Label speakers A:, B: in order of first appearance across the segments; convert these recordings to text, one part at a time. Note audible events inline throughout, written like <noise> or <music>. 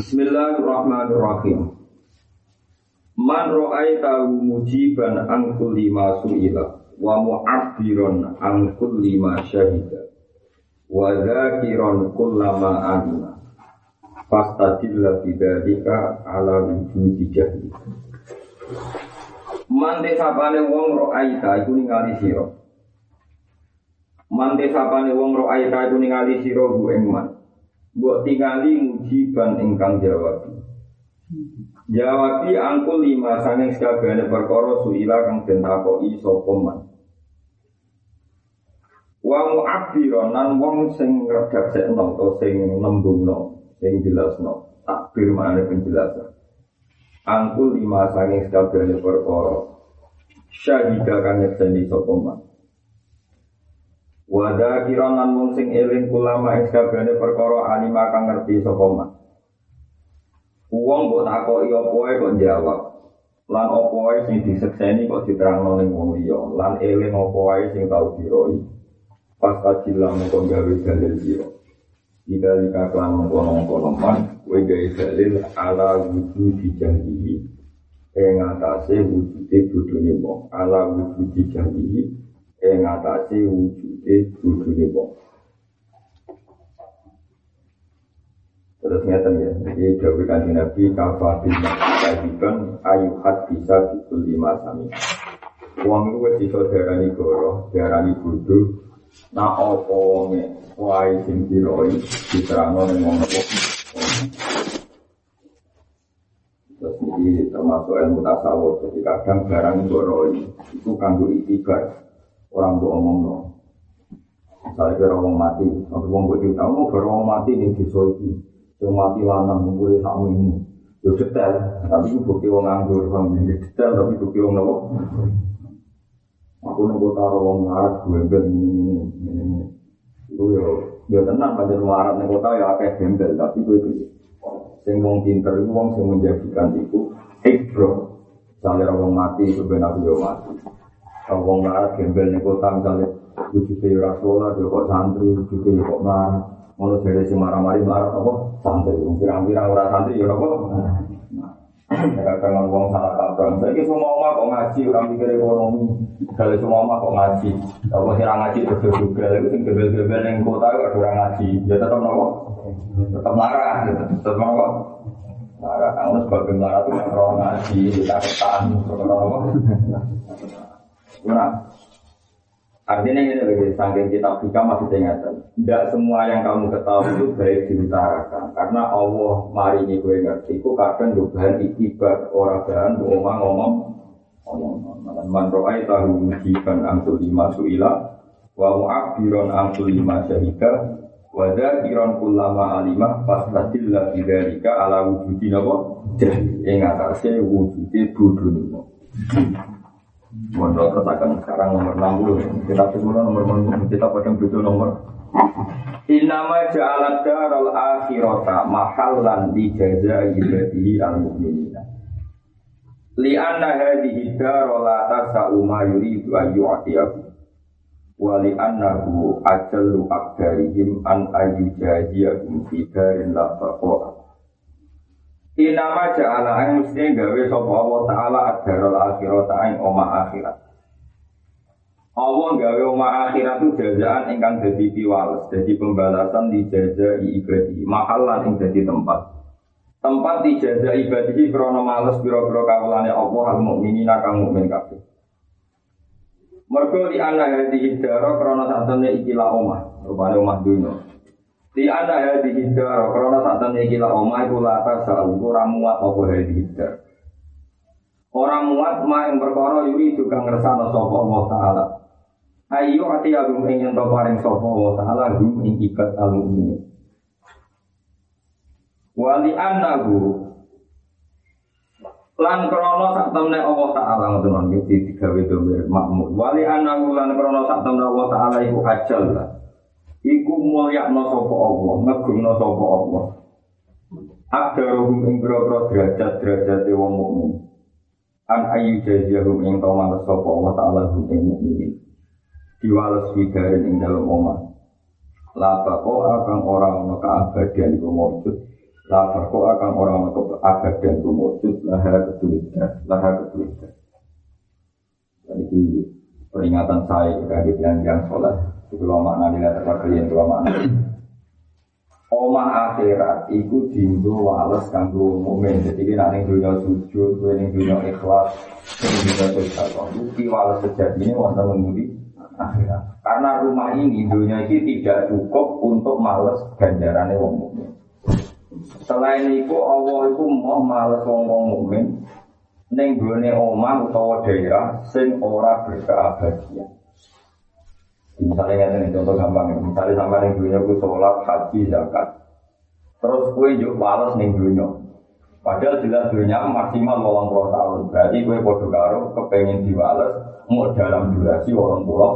A: Bismillahirrahmanirrahim. Man ra'aitahu mujiban an kulli ma su'ila wa mu'abbiran an kulli ma syahida wa dzakiran kullama alima fastadilla bidzalika ala wujudi jahli. Man desapane wong ra'aita iku ningali sira? Man desapane wong ra'aita iku ningali sira bu ing man Mbok tingali mujiban ingkang jawab. Jawabi angkul lima sanging sekabehane perkara suila kang den takoki sapa man. Wa mu'abbiron nan wong sing ngredaksekno utawa sing nembungno, sing jelasno, takbir maknane penjelasan. Angkul lima sanging sekabehane perkara syahida kang nyekseni sapa. Wada kironan mung sing eling ulama ing sakabehane perkara alima kang ngerti sapa man. Wong mbok takoki apa wae kok jawab. Lan apa wae sing disekseni kok diterangno ning wong liya. Lan eling apa wae sing tau diroi. Pas kajilah mengko gawe dalil sira. Ida lika klan mengkono-mengkono man, kowe gawe ala wujud dijanjihi. Ing atase wujude bodhone wong, ala wujud dijanjihi ing atase wujude wujudé wong. Terus ngeten ya, jadi Dawi kanji Nabi kafatin kajiban ayuhat bisa bikul lima sami. Uang itu wis iso darani goro, darani bodoh, nah apa wonge wae sing diroi diterangno ning wong. Terus ini termasuk ilmu tasawuf, jadi kadang barang goroi itu kanggo itibar orang buat omong no. Misalnya kira orang mati, tapi orang buat cerita, mau kira orang mati di soiki, yang mati lanang ngumpulin sama ini, yo detail, tapi itu bukti orang nganggur, bang, detail tapi bukti orang nopo. Aku nunggu taruh orang ngarat gue bel ini ini ini ini. Itu yo, yo tenang pada ngarat nih kota ya akeh gembel, tapi gue itu. Sing wong pinter itu wong sing menjadikan itu ikbro. Misalnya orang mati itu benar yo mati. Kalau wong larat gembel nih kota misalnya wujudnya ya rasulah, dia kok santri, wujudnya ya kok marah. Mau dari si marah-marah marah apa? Santri, pirang-pirang orang santri ya apa? <clears throat> Kadang wong salah kaprah. Saya semua oma kok ngaji, orang mikir ekonomi. Kalau semua oma kok ngaji, kalau sih ngaji terus juga, itu sing gebel-gebel yang kota itu orang ngaji. Ya tetap nopo, tetap marah, tetap nopo. Marah, kamu sebagai marah orang ngaji, kita ketan, orang Nah, artinya ini lebih saking kita buka masih ingatan. Tidak semua yang kamu ketahui itu baik diutarakan. Karena Allah mari ini gue ngerti. Itu kadang juga ikibat orang bahan ngomong ngomong ngomong. Man ro'ay tahu mujiban angsul lima suila. Wa mu'abiron angsul lima syahida. Wada kiron kulama alimah fastatillah bidarika ala wujudi nabo. Jadi ingatase wujudi budun. Mondok katakan sekarang nomor 60 Kita semua nomor kita pada butuh nomor. Inama ja'alat daral akhirata mahallan di jaza ibadihi al mu'minina Lianna hadihi daral la tasa'u ma yuridu ayu atiyahu Wa li'annahu ajallu akdarihim an ayu jaziyahum fi darin la Inama ja'ala ang mesti gawe sapa Allah taala ad-darul akhirat ing oma akhirat. Allah gawe oma akhirat itu jazaan ingkang dadi piwales, dadi pembalasan di jaza ibadi, mahalan ing dadi tempat. Tempat di jaza ibadi krana males pira-pira kawulane Allah al mukminina kang mukmin kabeh. Mergo di ana hadi hidara krana satene ikilah omah, rupane omah dunya. Di anda ya di hidar, karena saat ini gila oma itu lata orang muat apa ya di. Orang muat ma yang berkoro yuri juga ngerasa no sopo Allah Taala. Ayo hati agung ingin to paring sopo Allah Taala gum ikat alu ini. Wali anahu lan krono sak temne Allah Taala ngoten nggih iki digawe domir makmur. Wali anahu lan krono sak temne Allah Taala iku ajal lah. Iku mulyakno sapa Allah, ngegungno sapa Allah. Akdaruhum ing boro derajat-derajat wong mukmin. An ayu jaziyahum ing tawala sapa Allah taala hum ing mukmin. Diwales fidarin ing dalem omah. La bako akan ora ana kaabadian iku maujud Lapar kok akan orang untuk agak dan tumujud laha ketulisan, laha ketulisan. Jadi peringatan saya kepada yang yang. Lama nanti lihat kalian itu lama Oma akhirat iku dindo wales kanggo mukmin. Jadi ini nanti dunia sujud, ini dunia ikhlas, ini dunia sosial. Bukti wales sejati ini wonten mengundi akhirat. Karena rumah ini dunia ini tidak cukup untuk males ganjarannya wong mukmin. Selain itu Allah itu mau males wong wong mukmin. Neng gone omah utawa daerah sing ora berkeabadian. Misalnya ini contoh gampang, misalnya sampai yang dunia ku sholat, haji, zakat. Terus kue yuk balas nih dunia. Padahal jelas dunia maksimal walang puluh tahun. Berarti kue podo karo kepengen diwales mau dalam durasi walang puluh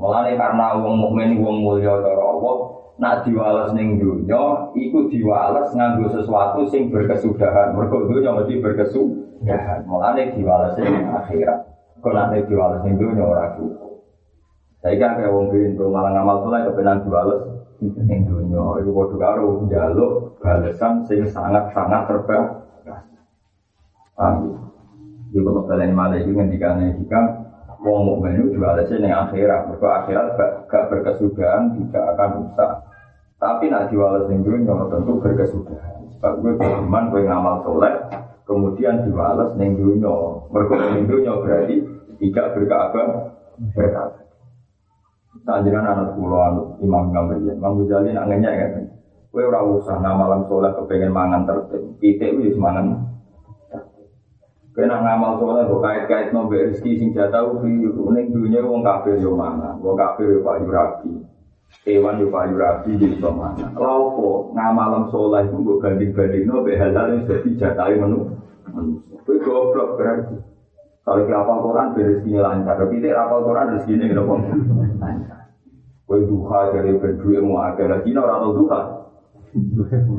A: Mulai karena uang mukmin uang mulia dari Allah, nak diwales ning dunia, ikut diwales nganggo sesuatu sing berkesudahan. Mergo dunia mesti berkesudahan. Mulai diwales ning akhirat. Kau nanti diwales ning dunia orang cukup. Saya kan kayak wong pintu malah ngamal soleh kebenan juales ning dunia itu padha karo njaluk balasan sing sangat-sangat terbaik. Paham ya? Di kalau kalian malah itu ngendikane jika wong mukmin itu jualnya ning akhirat, mergo akhirat gak, berkesudahan tidak akan rusak. Tapi nak jual ning dunia tentu berkesudahan. Sebab gue beriman gue ngamal soleh, kemudian diwales ning dunia. Mergo dunia berarti tidak berkabar berkabar. Sanjiran anak pulau Imam Gambariyah, Imam Ghazali nak ngenyek kan. Kue ora usah malam soleh kepengen mangan tertib. Kita wis mangan. Kena ngamal soleh kok kait-kait nombe rezeki sing jatah ubi ning dunya wong kafir yo mangan, wong kafir yo payu rapi. Hewan yo payu rapi di iso mangan. Lha opo ngamal soleh iku mbok banding-bandingno be halal wis dadi jatahe menu. Kue goblok berarti. Kalau kita hafal Quran, rezekinya lancar. Tapi tidak hafal Quran, rezekinya kita pun lancar. Kue duha dari berdua mau agak lagi, orang tahu duha.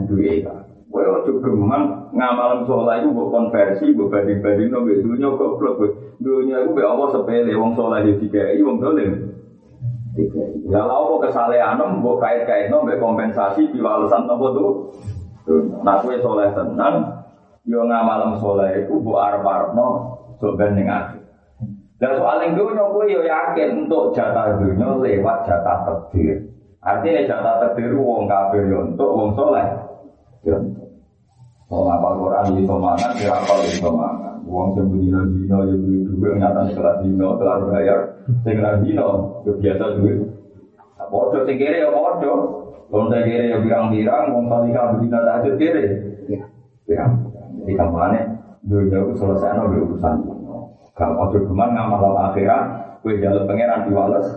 A: Duha ya. Kue ojo gemang ngamalan sholat itu buat konversi, buat banding-banding buat dunia goblok. Dunia itu buat Allah sepele, wong sholat itu tiga, wong dolim. Ya lalu kesalehan buat kait-kait buat kompensasi diwalesan nopo tuh. Nah kue sholat tenang, yo ngamalan sholat itu buat arab-arab no, Sobat ning akhir. Dan soal yang dunia gue yo yakin untuk jatah dunia lewat jatah takdir. Artinya jatah takdir wong kafir yo untuk wong soleh. Yo untuk. Mau ngapal Quran di somangan, ya apal di somangan. Wong sing dino yo duwe duwe nyata kelas dino kelar bayar. Kelas dino yo biasa duwe. Bodoh sing kere yo bodoh. Wong sing yo birang-birang, wong salika bedina tahajud kere. Ya. Birang. Jadi kampanye dunia itu selesai no urusan kalau ojo geman ngamal akhirat. Kue jalan pangeran diwales.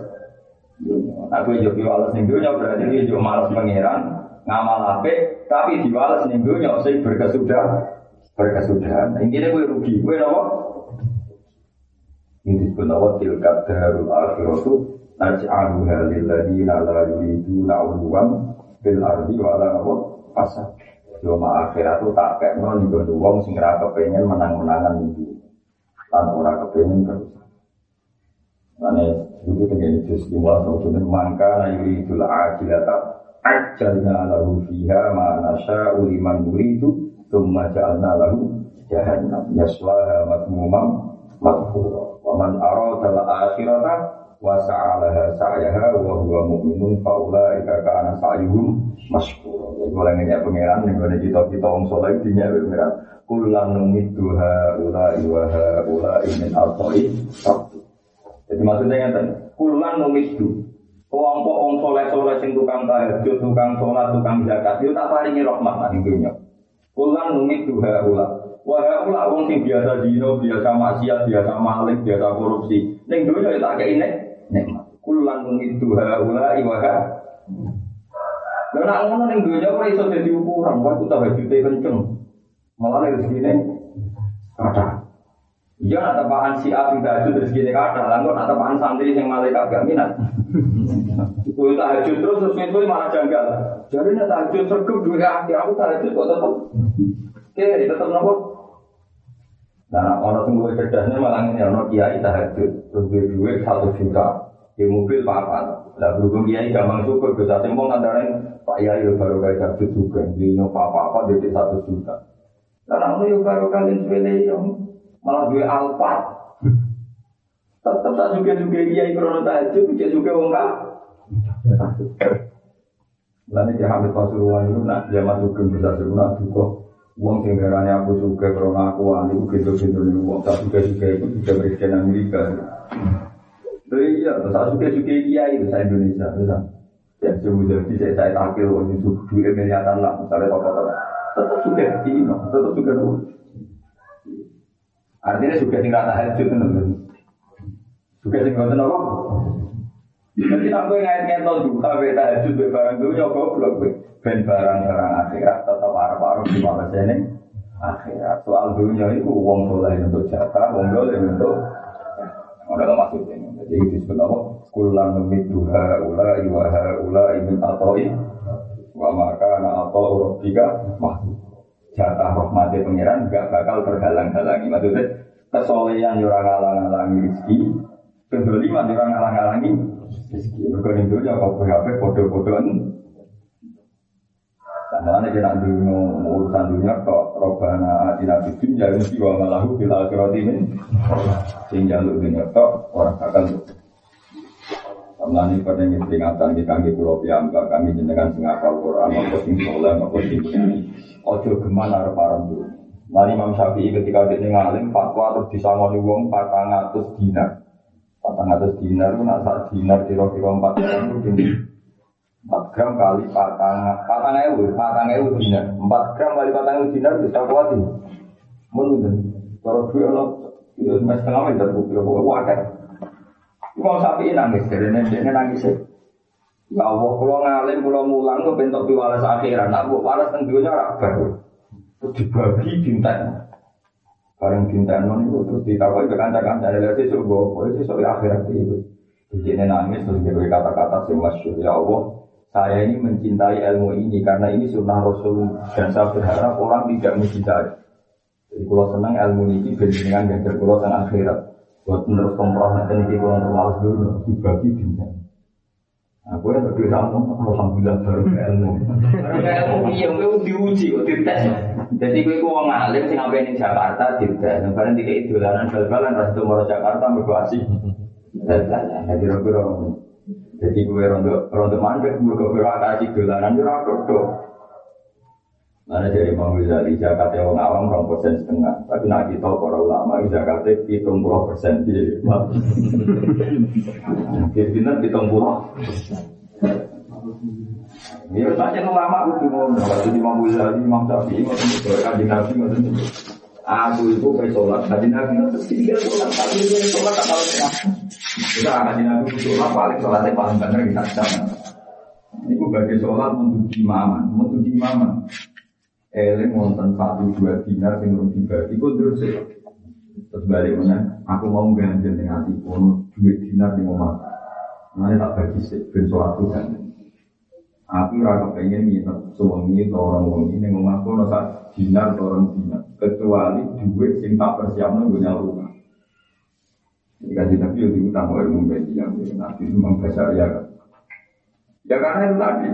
A: Nah kue jadi diwales ning dunia berarti dia juga malas pangeran. Ngamal ape tapi diwales ning dunia sing berkesudah berkesudahan. Intinya kue rugi. Kue nopo? Ini disebut nopo tilkat darul akhiratu naj'aluha lilladzina la yuriduna 'uluwan bil ardi wa la nopo? Fasad Yoma akhirat itu tak kayak non di wong sing kepengen menang-menangan itu. Tan ora kepengen terus. Mane itu terjadi jus mual kemudian mangka na yuri itu ajilata ajalna lahu fiha ma nasya uliman yuridu thumma ja'alna lahu jahannam. Yaslaha madmumam madhura wa man arada al-akhirata wa sa'alaha sa'yaha wa huwa mu'minun fa ulaika kana sa'yuhum masykur. Jadi oleh nanya pangeran ning gone cita-cita wong saleh dinya pangeran. Kulan numidu ha ula wa ha ula min al-qai. Jadi maksudnya ngeten, kulan numidu kelompok wong soleh-soleh sing tukang tahajud, tukang sholat, tukang zakat, itu tak paringi rahmat nang dunya. Kulan numidu ha ula Wah, ula wong sing biasa dino, biasa maksiat, biasa maling, biasa korupsi. Ning dunya ya tak kei nikmat. Kulan numidu ha ula wa ha Lha nek ngono ning dunya ora iso dadi ukuran, wae ku tahajute kenceng. Malah rezekine kata. Iya nak tepaan si A sing tahajud rezekine kata, lan kok nak santri sing malaikat gak minat. Kowe tahajud terus terus itu malah janggal. Jadi nek tahajud sergep duwe aku tahajud kok tetep. Oke, tetep nopo? Nah, orang sing luwih cerdasnya malah ngene ono kiai tahajud, terus duwe duit satu juta. di mobil apa lah berhubung kiai gampang syukur bisa sembong antara pak yai baru kayak satu juga di apa apa di satu juta. Karena itu baru kalian sepele yang malah dua alpat. Tetap tak juga juga kiai krono tahajud juga juga enggak Lalu dia hamil pasuruan itu nak dia masuk ke bisa serunak juga uang sing aku suka karena aku wali gitu gitu uang tak suka suka itu juga presiden Amerika. Loh iya, saya suka suka kiai itu saya Indonesia, bisa. Ya coba jadi saya tampil waktu itu dua miliaran lah, misalnya apa apa. Tetap suka ini, tetap suka dulu. Artinya suka tinggal tahajud teman Suka tinggal apa? Jadi nak gue ngait-ngait nol duka, gue tahajud, gue barang gue nyokok, gue ben barang-barang akhirat tetap arah-arah di mana sini akhirat. Soal dunia itu uang soleh untuk jatah, uang soleh untuk ada maksudnya. Jadi disebut apa? Kulan memit duha ula iwaha ula imin atoi wa maka na atau urobika mahmud. Jatah rahmati pangeran gak bakal terhalang-halangi. Maksudnya kesolehan yurang halang-halangi rezeki, kedoliman yurang halang-halangi rezeki. Mereka itu ya kau PHP bodoh-bodohan. Karena kita dulu urusan dunia kok robana atina bidin ya mesti wa malahu bil akhirati min sehingga lu dunia kok orang akan Kamlani pada yang peringatan di kami pulau piamba kami jenengan sing apal Quran maupun sing soleh maupun sing Ojo para dulu. Mari Imam Syafi'i ketika dia ngalim fatwa terus disangoni wong patang atus dinar. Patang atus dinar itu nak saat dinar kira-kira empat gram itu empat gram kali patang patang ewu patang ewu dinar empat gram kali patang ewu dinar bisa kuat ini. Menurut kalau dua lo itu setengah meter bukti pokoknya wajar. Mau sapi nangis, dari ini nangis ya. Ya Allah, kalau ngalim, kalau mulang, gue bentuk piwalas akhiran. Nak buat walas tentunya. Terus dibagi dinten. Bareng non itu terus ditawarin ke kanca-kanca. Ada sesuk gue, sesuk akhirat itu. Jadi ini nangis terus dia kata-kata sih masyur. Ya Allah, saya ini mencintai ilmu ini karena ini sunnah Rasul dan saya berharap orang tidak mencintai. Jadi kalau senang ilmu ini dengan ganjar kalau senang akhirat. Buat menurut komproh nanti ini kurang terlalu dulu dibagi bintang. Aku yang lebih ramu, alhamdulillah baru ilmu. Karena ilmu iya, gue diuji, gue dites. Jadi gue gue ngalim sih ngapain di Jakarta, dites. Karena tiga itu dolanan bal-balan, restu mau Jakarta berkuasi. Dan jadi kira Jadi gue rondo rondo mandek, gue gue kasih dolanan, gue rondo. Mana dari Imam Ghazali zakatnya orang awam orang persen setengah, tapi nak kita para ulama zakatnya hitung puluh persen. Dia. Kita hitung puluh. Ya saja ulama itu mau kalau Imam Ghazali, Imam Syafi'i, Imam Nabi, Imam Aku itu kayak sholat, kaji Nabi itu tiga sholat, tapi sholat tak tahu. Kita kaji Nabi itu sholat paling sholatnya paling benar kita sana. Ini bagi sholat untuk imaman, untuk imaman eling wonten satu dua dinar sing urung dibagi kok terus. Terus balik mana? Aku mau ganjil dengan hati pun duit dinar di rumah. Nanti tak bagi sih, ben sholat kan. Aku rasa pengen nginep suami atau orang wong ini ngomong aku rasa dinar atau orang dinar. Kecuali duit sing tak persiapkan gue rumah. Jika kita itu diutang oleh membeli yang nanti itu membaca ya. Ya karena itu tadi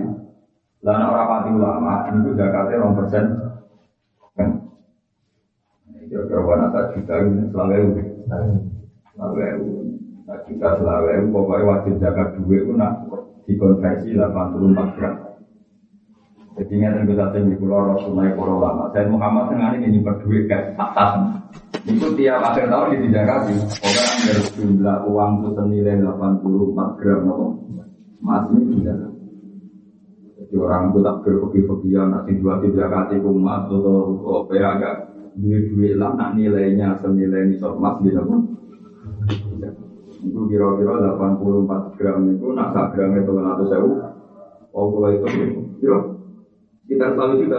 A: lah orang rapati ulama itu zakatnya orang persen kan. Kira-kira wana tak juta ini selalu ewu, selalu ewu, tak juta selalu ewu. Pokoknya wajib zakat dua itu nak dikonversi 84 gram. Jadi ini yang kita di pulau Rasulullah para ulama. Saya Muhammad tengah ini nyimpan duit kayak atas. Itu tiap akhir tahun di zakati. Orang dari jumlah uang itu senilai 84 gram, Mas ini tidak jadi orang itu tak berfoki-fokian, nanti dua tiga kali kumat atau apa ya agak duit-duit lah, nak nilainya senilai ini emas gitu pun. Itu kira-kira 84 gram itu, nak sak gram itu 100 sewu. Oh, kalau itu, kira kita selalu juga.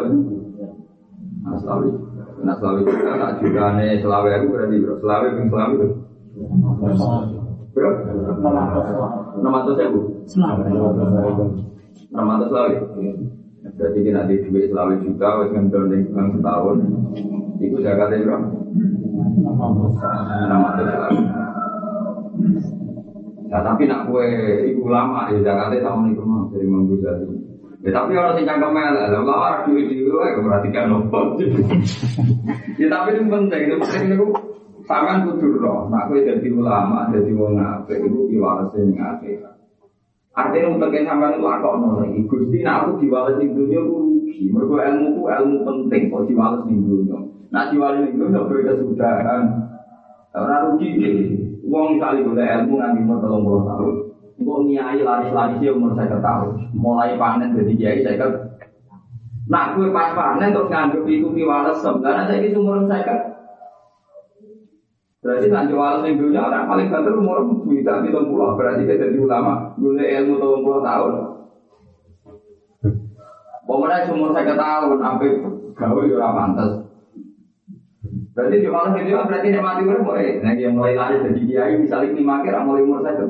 A: Nah, selalu. Nah, selalu juga, nak juga nih selalu itu berarti, selalu itu selalu itu. Berapa? 600 sewu. Selalu. Ramadhan selawi. Jadi kita di duit selawi juta, wes ngendor di bang setahun. Itu zakatnya berapa? Ramadhan selawi. Ya tapi nak kue ibu lama ya Jakarta sama nih mah dari manggu jadi. Ya tapi orang sing cangkem melek, lah lama orang duit di luar perhatikan nopo. Ya tapi itu penting, itu penting itu Sampean kudu roh, nak kowe dadi ulama, dadi wong apik iku piwalese ning akhirat. Artinya untuk yang sampean itu akok nol lagi. Gusti, nak aku diwales di dunia aku rugi. Mereka ilmu ku ilmu penting kok diwales di dunia. Nak diwales di dunia beda kesudahan. Orang rugi deh. Uang kali boleh ilmu nanti mau tolong puluh tahun. Engkau niai laris-laris umur saya tahun. Mulai panen jadi kiai saya Nak gue pas panen terus nganggep itu piwales sebenarnya saya itu umur saya Berarti nak jual yang dunia orang paling banter umur bisa di pulau. Berarti kita jadi ulama, guna ilmu tahun puluh tahun. Pemenang umur saya tahun, sampai gawe ya pantas. Berarti jual yang dunia berarti dia mati umur mulai. Nah dia mulai lari jadi kiai misalnya lima kira mulai umur saya.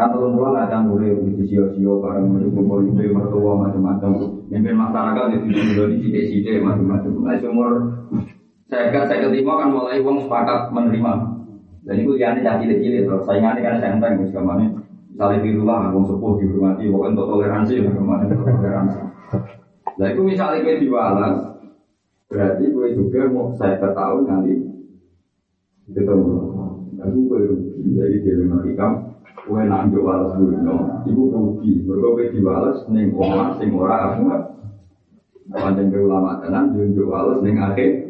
A: Kan tahun puluh nggak ada mulai di sio-sio bareng mulai kumpul itu mertua macam-macam. Mimpin masyarakat di sini di sini macam-macam. Nah umur saya kan saya keterima kan mulai uang sepakat menerima. Dan itu yang jadi cilik-cilik terus saingannya kan senteng wis ke mana. Misalnya di rumah uang sepuh dihormati, pokoknya untuk toleransi lah ke mana toleransi. Nah itu misalnya gue diwalas, berarti gue juga mau saya ketahui nanti ketemu. Nah itu gue rugi, jadi di rumah ikam, gue nak walas dulu, no. Ibu rugi, mereka gue neng orang, sing ora aku Panjang ke ulama tenan, junjuk walas neng akhir,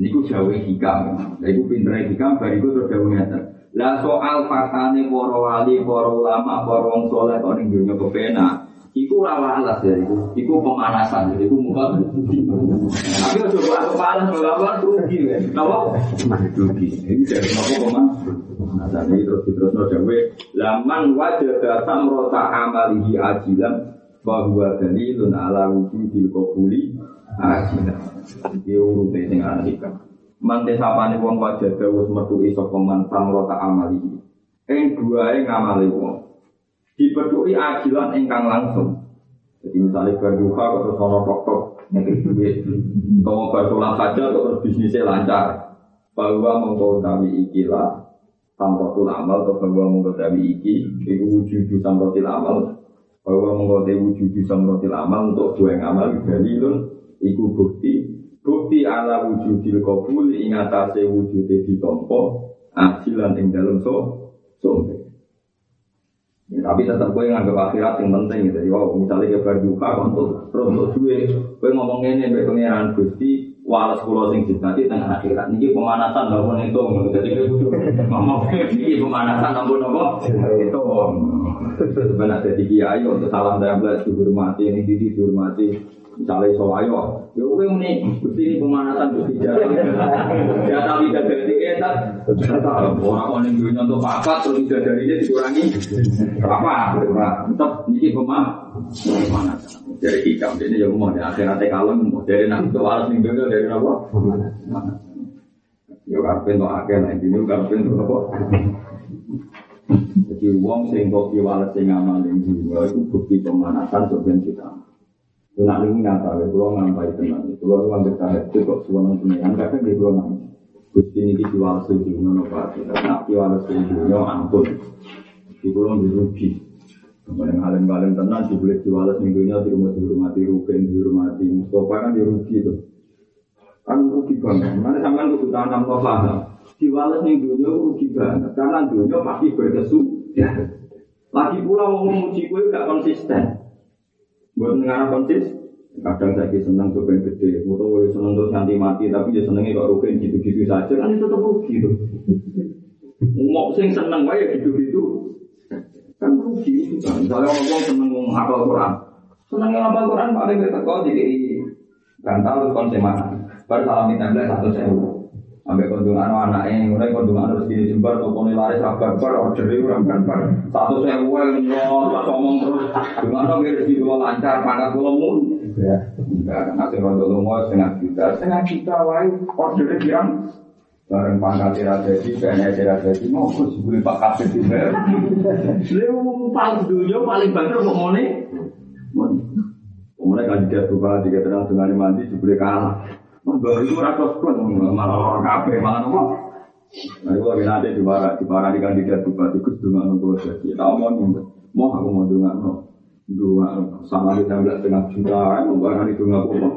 A: Niku jawa hikam. Lah iku pintere hikam bariku terus jawa ngeten. Lah soal faktane para wali, para ulama, para wong saleh kok ning dunya kepenak. Iku ora alas ya iku. Iku pemanasan, iku muka. Tapi aja kok aku panas bawa rugi ya. Napa? Rugi. Ini jadi napa kok Nah, ini terus terus no jawa. Laman wajah samrota amalihi ajilan bahwa dalilun ala wujudil qabuli ajilan. Iki urute sing hikam. Mante sapane wong wajah dawuh metu iso peman samrota amali. Ing duae ngamali wong. Dipethuki ajilan ingkang langsung. Jadi misalnya berduka atau sono tok-tok ngekik duit. Kalau bersolat saja terus bisnisnya lancar. Bahwa mengkodawi ikilah samrotul amal atau bahwa mengkodawi iki itu wujud samrotil amal bahwa mengkodawi wujud samrotil amal untuk dua yang amal dalilun iku bukti bukti ala wujudil kabul ing atase wujude ditampa ajilan ing dalem so sombe ya, tapi tetap gue nganggap akhirat yang penting gitu. Ya, misalnya kabar duka, untuk terus untuk duit, gue ngomong ini, gue pengiran gusti, walas pulau sing nanti tengah akhirat. Niki pemanasan namun itu, gue ngomong ini pemanasan namun nopo itu. Sebenarnya jadi kiai untuk salam belas dihormati, ini dihormati. Misalnya iso ayo, ya kowe muni Gusti ini pemanasan Gusti jatuh. Ya tapi tidak dari etat. Orang orang yang dunia untuk apa terus tidak dari dia dikurangi apa? Tetap ini pemanasan. Dari hikam ini ya mau di akhiratnya kalem, dari nak itu harus nih dari apa? Ya karpen tuh akeh nah ini karpen tuh apa? Jadi uang sing kok diwales sing amal yang jiwa itu bukti pemanasan sebenarnya kita. Nak ini nyata, ya kalau ngampai tenang. Kalau lu ambil tahajud kok suara pengiran, kadang dia kalau nangis. Gusti ini diwales sejunya no pak. Nak diwales sejunya ampun. Di kalau dirugi. Kemudian alim-alim tenang, dibeli diwales minggunya di rumah dihormati Ruben, dihormati Mustafa kan dirugi itu. Kan rugi banget. Mana sampean kudu tanam no paham. Diwales minggunya rugi banget. Karena dunia pasti berkesu. Lagi pula mau memuji gue gak konsisten. Buat negara konsis, kadang saya tuh pengen gede, atau senang terus nanti mati, tapi dia senengnya kok rugi gitu-gitu saja, kan itu tetap rugi tuh. Mau sing seneng ya gitu-gitu, kan rugi kan. Misalnya orang seneng ngomong hafal Quran, seneng hafal Quran paling kita kau jadi bantal terus konsemaan. Baru salam minta satu sewu. Sampai kondungan anaknya, mulai kondungan harus gini jembar, tokonya laris rabar bar, order itu rabar bar. Satu saya uang, nyol, ngomong terus. Gimana nggak rezeki gue lancar, pangkat gue mun. Ya, enggak, nanti rondo lumos setengah juta, setengah juta, wae ordernya bilang bareng pangkat jadi, kayaknya tidak jadi, mau khusus beli pak kafe di mer. Lu paling dulu paling banter mau nih. Kemudian kan dia berubah, dia tenang dengan mandi, sebeli kalah. Mbak itu rasa pun malah orang kafe malah nopo. Nah, itu lagi nanti di mana di mana di kandidat bupati Gus Dungan Pulau Jadi, tahu mau nih, mau aku mau Dungan no, Dungan sama kita nggak setengah juta, mau barang itu nggak mau,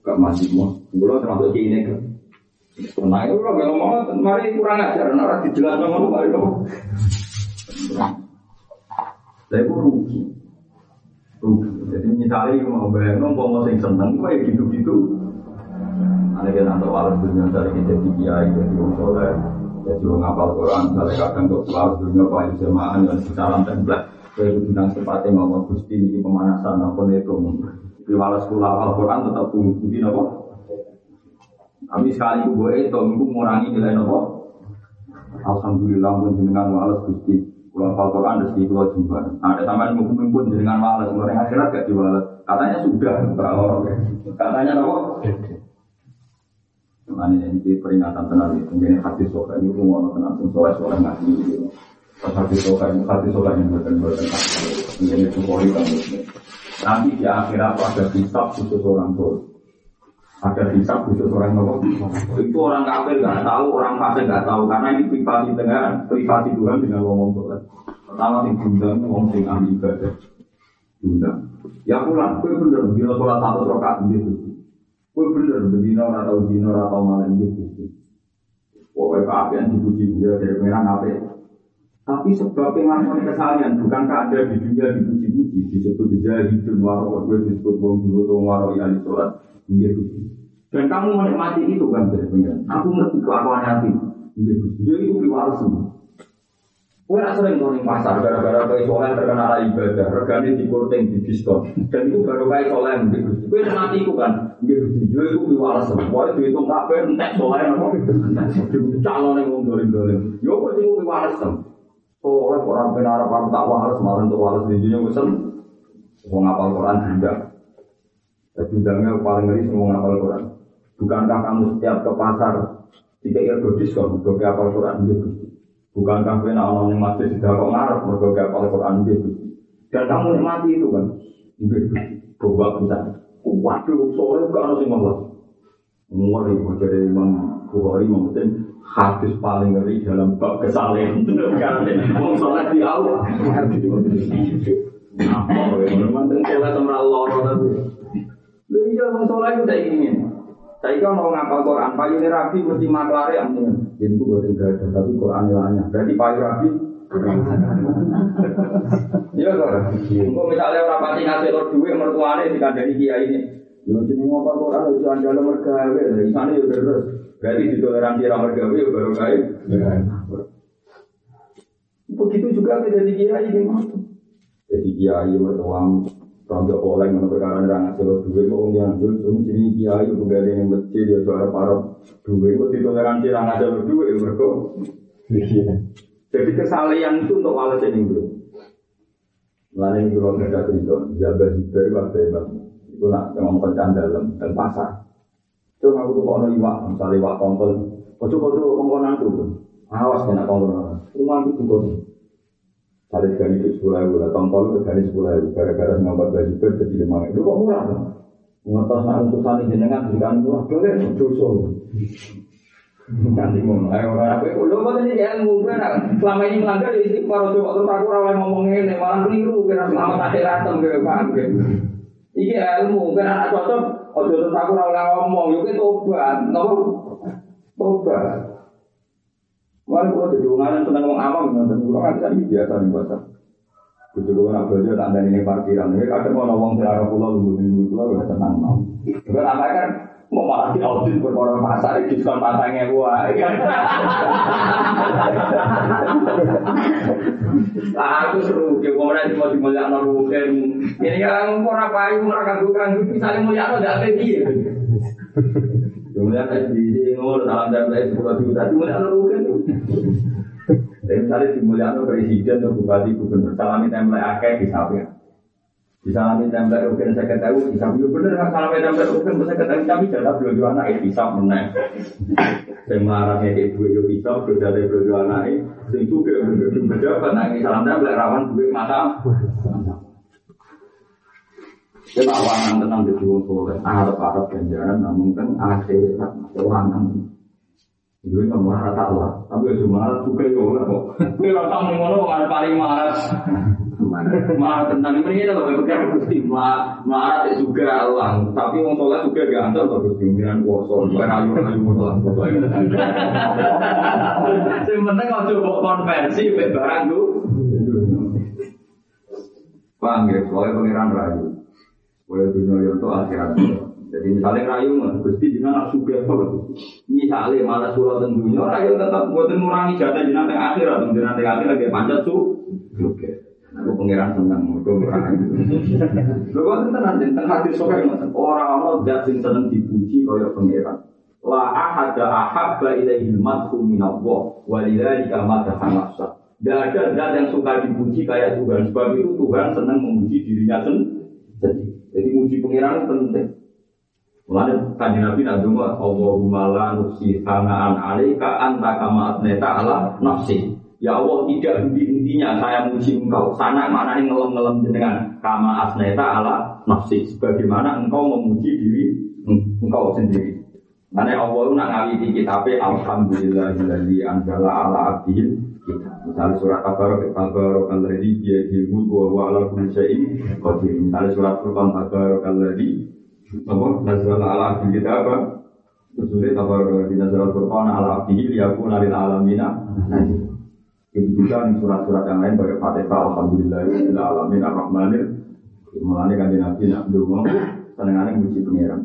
A: gak masih mau, pulau termasuk ini kan. Nah itu kalau ngomong, mari kurang ajar, nara dijelaskan ngomong mari ngomong. Saya pun rugi, rugi. Jadi misalnya mau bayar ngomong, mau sing seneng, kayak gitu-gitu. Ada yang nanti walau dunia dari kita di kiai, jadi orang soleh, jadi orang ngapal Quran, misalnya kadang kok walau dunia paling jemaah dan secara template, saya itu bilang sepatnya ngomong gusti ini pemanasan apa itu, di walau sekolah apal Quran tetap bukti apa. Tapi sekali gue itu, itu mengurangi nilai apa. Alhamdulillah pun jenengan walau gusti, kalau apal Quran rezeki kalau jumpa. Ada sama yang mungkin pun jenengan walau, orang akhirat gak diwales. Katanya sudah, katanya apa? Makanya ini peringatan tenang itu, ini hati soka ini rumah tenang, pun soleh soleh ngaji gitu. Hati soka ini hati soka ini bukan bukan ini itu kori kan. Nanti di akhirat ada hisab khusus orang tua. Ada hisab khusus orang tua. Itu orang kafir nggak tahu, orang fasik nggak tahu karena ini privasi dengan privasi Tuhan dengan ngomong soleh. Pertama sing diundang ngomong sing ahli ibadah. Diundang. Ya pulang, gue bener, bila sholat satu rakaat gitu. Kue bener, bedino ora tau dino ora tau malam gitu. Pokoknya keapian dipuji dia dari merah ngape. Tapi sebab pengakuan kesalahan bukankah ada di dunia dipuji-puji disebut jahidun waro gue disebut wong tuh waro yang sholat Dan kamu menikmati itu kan pengiran. Aku ngerti kelakuan hati. Gitu. Jadi itu piwal semua. Kue nak sering nonton pasar gara-gara kue soleh terkena ibadah, regane di kurting di diskon. Dan itu baru kue soleh gitu. Kue nanti itu kan, gitu. Jual itu biwales. Kue dihitung kafe entek soleh nopo. Calon yang mau dolim-dolim. Yo kue itu biwales tem. Soleh orang penara paru tak wales malah untuk wales di dunia pesen. Mau ngapal Quran juga. Judangnya paling ngeri semua ngapal Quran. Bukankah kamu setiap ke pasar tidak ilmu diskon, bukan ngapal Quran gitu. Bukan kafe nak orang yang masih tidak kok ngarep mereka gak apal Quran gitu. Dan kamu nikmati itu kan. Coba bisa. Waduh, sore gak ada sih malah. Ngeri dari Imam Bukhari Muslim hadis paling ngeri dalam bab kesalahan. Karena mau sholat di awal. Apa? Memang sholat sama Allah. Lu iya mau sholat itu ingin. Saya kan mau ngapal Quran, payu rapi mesti maklare amin. Jadi itu buat ada, tapi Quran ilahnya. Berarti payu rapi. Iya kan? Engkau misalnya orang pati ngasih lo duit mertuane dikandani kiai ini. Yo jeneng ngapal Quran itu andal mergawe, di sana yo terus. Berarti ditoleransi ra mergawe yo baru kae. Begitu juga jadi kiai ini Jadi kiai mertuamu Rambut oleh mana perkara orang ngasih lo duit, mau yang jual, cuma jadi kiai, ada yang masjid, dia suara parah, duit, itu ditoleransi orang ngasih lo duit, mereka. Jadi kesalahan itu untuk alas ini bro. Lain itu kalau nggak ada jabat jibar waktu itu, itu nak ngomong dalam dan pasar. Itu aku tuh kalau iwak, misalnya iwak tongkol, kocok kocok pengkonan tuh, awas kena tongkol, rumah itu tuh. Ada sekali itu sepuluh ribu, lah tongkol itu sekali sepuluh ribu, gara-gara ber jadi lima itu kok murah kan? Mengetas nak untuk saling jenengan berikan murah, boleh dosa. Nanti orang apa itu? Lo mau ini ilmu kan? Selama ini melanggar ya ini baru coba terus aku rawat ngomong ini, malah keliru kira selama akhirat enggak paham kan? Iki ilmu anak cocok, ojo terus aku rawat ngomong, yuk tobat, nopo tobat. Walaupun kalau jadi orang senang ngomong awam, dan kurang aja biasa nih bahasa. Nak belajar tak ada ini parkiran. Ya kadang mau ngomong secara pulau lu minggu pulau udah tenang mau. Juga apa kan mau malah di audit berkorban pasar diskon pasangnya gua. Aku seru, dia mau nanti mau dimuliakan rugen. Ini kan mau apa itu mereka bukan misalnya mulia ada dia. Kemudian SBC dalam jam saya sepuluh juta, kemudian rugen. Tapi misalnya dimuliakan presiden atau bupati gubernur, salami template akeh bisa ya. Bisa salami template rugen saya ketahui, bisa ya bener kan salami template rugen saya ketahui, tapi jatah dua dua anak ya bisa menang. Saya melarangnya kayak dua yo bisa, dua dari dua dua anak sing juga belum berjabat, nanti salam template rawan duit mata. Kita awanan tenang di dua soleh, Arab Arab ganjaran, namun kan akhirat, awanan. Itu yang marah tak lah, tapi cuma marah juga ya oleh kok. <laughs> Tapi rasa ngono marah paling marah. Marah tentang ini itu loh, bukan gusti marah itu juga Allah. Tapi mau sholat juga ada loh gusti miran kuoso. Bukan ayu ayu mau foto ini. Sebenarnya kalau coba konversi barang tuh. Paham ya, soalnya pengiran rayu. Boleh dunia itu akhirat. Jadi misalnya rayu nggak, gusti jinak nak suka apa Misalnya malah surat tentunya rayu tetap buat mengurangi jatah jinak yang akhirat, jinak yang akhirat kayak panjat tuh. Oke. Aku pengiran senang, aku rayu. Lalu itu nanti tentang hati sokai orang-orang dat sing seneng dipuji kaya pengiran. La ahada ahabba ilaihi madhu minallah walidhalika madaha nafsa. Tidak ada zat yang suka dipuji kayak Tuhan. Sebab itu Tuhan senang memuji dirinya sendiri. Jadi muji pengiran penting. Mulanya kanji Nabi nak dungo Allahumma la nuksi hanaan alaika anta kama atneta ala nafsi. Ya Allah tidak henti-hentinya saya muji engkau. Sana mana ini ngelem-ngelem jenengan kama asneta ala nafsi. Sebagaimana engkau memuji diri engkau sendiri. Karena Allah itu nak ngawiti kitabnya Alhamdulillahilladzi anjala ala abdihil Misalnya surat Tabarok, Tabarok alladzi biyadil mulku wa huwa ala kulli syai'in qadir. Misalnya surat Furqan, Tabarok alladzi apa nazala ala abdi kita apa Rasulullah tabar di nazala Qur'an ala abdi liyakuna lil alamina itu juga di surat-surat yang lain bagi Fatihah Alhamdulillah lil alamin ar-rahmanir mulane kan nabi nak ndonga senengane muji pangeran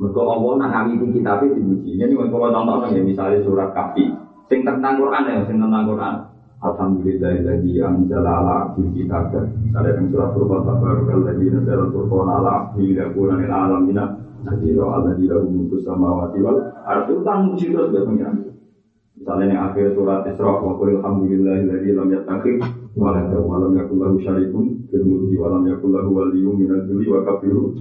A: mergo Allah nak ngawiti kitab dipuji ini kalau contoh ya misalnya surat kafi sing tentang Quran ya sing tentang Quran Alhamdulillahilladzi anzala ala abdi kitab. Ada yang surat Furqan tabarakal ladzi nazala al-Furqan ala abdi liyakuna lil alamin nadhira alladzi lahu mulku samawati wal ardi. Itu kan muji terus ya. Misalnya yang akhir surat Isra wa qul alhamdulillahilladzi lam yattakhidh walada wa lam yakul lahu syarikun fil mulki wa lam yakul lahu waliyyun minal dhulli wa kafiru.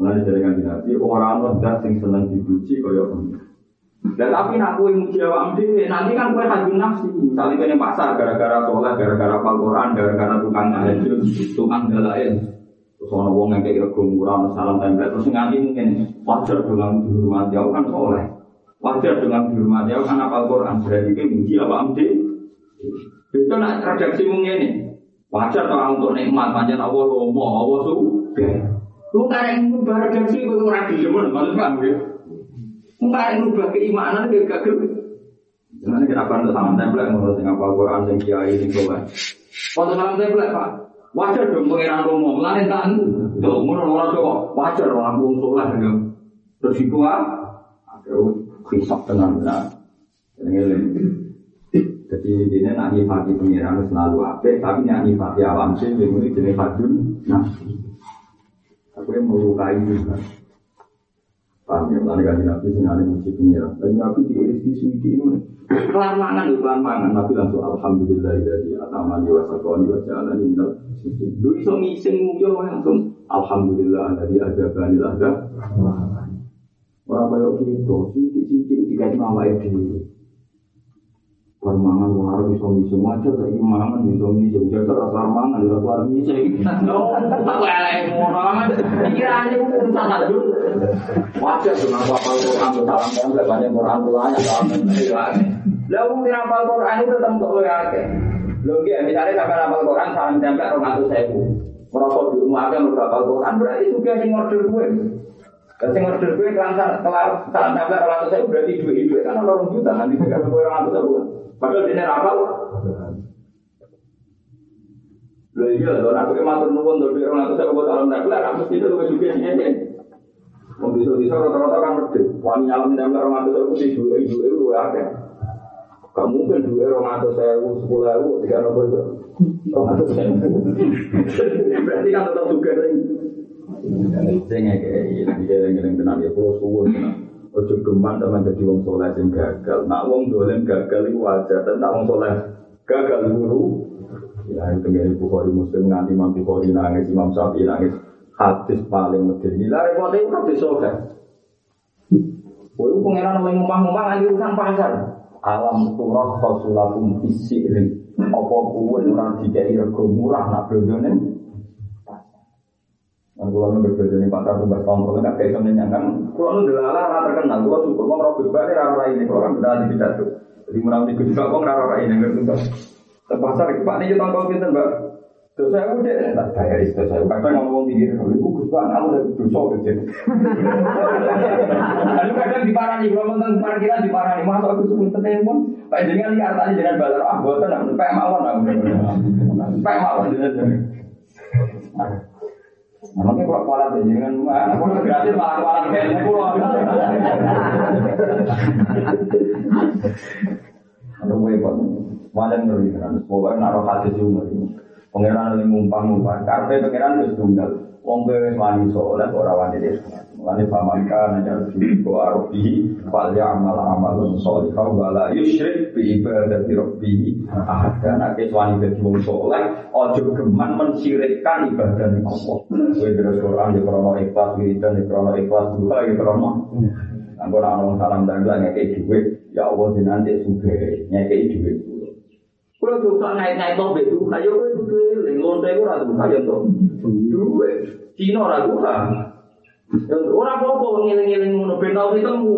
A: Nah, dari kanjeng Nabi, orang-orang yang senang dipuji kaya pengiran. Dan tapi nak kue muji awak dhewe, nanti kan kue hajun nafsi. Misalnya kue pasar gara-gara sholat, gara-gara Al-Quran, gara-gara tukang tahajud, tukang dalail. Terus orang wong yang kayak rego murah, salam tempel, terus nganti mungkin wajar dengan dihormati aku kan soleh. Wajar dengan dihormati aku kan apal Quran. Berarti kue muji awak amdi. Itu nak redaksi mungkin ini. Wajar kalau untuk nikmat, panjang Allah lomo, Allah suka. Lu yang ngubah redaksi, itu orang dijemun, maksudnya ya. Enggak yang rubah keimanan dia gak gelap. Jangan kita akan salam template menurut sing apa Quran sing kiai sing kowe. Foto template Pak. Wajar dong pengiran romo, mulane tak Tuh, ngono ora kok wajar orang wong soleh ya. Terus iku ah, akhirnya kisah tenang benar. Ini Jadi ini nak nyifati pengiran selalu apik, tapi nak nyifati awam sih, ini jenis nafsi. Aku yang melukai juga. Paham ya, lalu kan nabi sengaja muji pengira. Dan nabi diiris di suci ini. Kelar mangan, kelar mangan. Nabi langsung alhamdulillah dari atamani wa sakoni wa jalani minal suci. Lu iso ngising muyo langsung alhamdulillah dari ada banil ada. Orang kaya gitu, sidik-sidik dikasih nama itu. Permangan wong arep iso ngising wajar saiki mangan iso ngising jajar rasa mangan ora keluar ngising. Oh, tak elek ngono. Pikirane urusan tajud. Wajar dengan apa Quran dalam kan banyak Quran banyak dalam pikirane. Lah wong sing hafal Quran itu kok luwih akeh. Lho nggih misalnya sampai hafal Quran salam tempel 200.000. Merasa di rumah aja mereka hafal Quran berarti juga sing order gue. Dan sing order gue kelar salam tempel 200.000 berarti duit-duit kan orang juta nanti kan 200.000. Padahal dia rapal. Lho iya, lho aku ki matur nuwun to orang itu saya buat alam tak kelar, mesti itu lebih juga sini. Wong bisa-bisa rata-rata kan medhit. Wani nyalam nempel orang itu saya mesti dua ibu itu ya. Gak mungkin dua ribu tiga nopo itu. Orang atau saya. Berarti kan tetap juga nih. Saya kayak ini, dia yang tenang ya, pulau suwun. Ojo geman teman jadi wong soleh sing gagal. Nak wong dolen gagal itu wajar. Dan nak wong soleh gagal guru. Ya itu dari Bukhari Muslim nganti Imam Bukhari nangis, Imam Syafi'i nangis. Hadis paling medeni. Lah repotnya itu hadis soleh. Kowe pengeran oleh ngomong-ngomong nganti urusan pasar. Alam turah fasulakum isirin. Apa kuwe ora dikai rego murah nak blondone? Kan kalau nu berbeda nih pasar tuh bahas tahun kalau nggak kayak semennya kan. Kalau nu delala rata terkenal, kalau syukur mau robot balik rara ini kalau kan beda di pidato. Jadi menang di juga kok rara ini nggak tuh. Terpaksa pak nih kita tahu kita mbak. Terus saya udah tak bayar itu saya. Kadang ngomong pikir, kalau ibu gus bang, aku udah dosa kerja. <laughs> Lalu kadang diparani, kalau tentang parkiran diparani, masa aku sebut telepon, pak jangan lihat tadi jangan balar, ah buatan, sampai mawon, sampai <laughs> mawon, Namanya kalau kualat aja dengan mana? Kalau gratis malah kualat kayak pulau. Ada gue kok, malah ngeri kan. Pokoknya naruh hati. Pengiran ini ngumpang-ngumpang. Karena pengiran itu tunggal. Wong kowe wani saleh ora wani desa. Mulane pamangka najar ko arobi fal ya'mal amalun sholihah wa la yusyrik bi ibadati rabbih ahad. Karena ke wani dadi wong saleh geman mensirikkan ibadah ning Allah. Kowe terus Quran di krono ikhlas wiridan di krono ikhlas duha di krono. Anggo ana salam dan ngekek dhuwit, ya Allah dinanti sugih ngekek dhuwit. Kalau dosa ngait-ngait to mbek duha, ya kowe kudu eling lonte ora duha ya to. Cina. Ora apa-apa ngiling-ngiling ngono ben tau ketemu.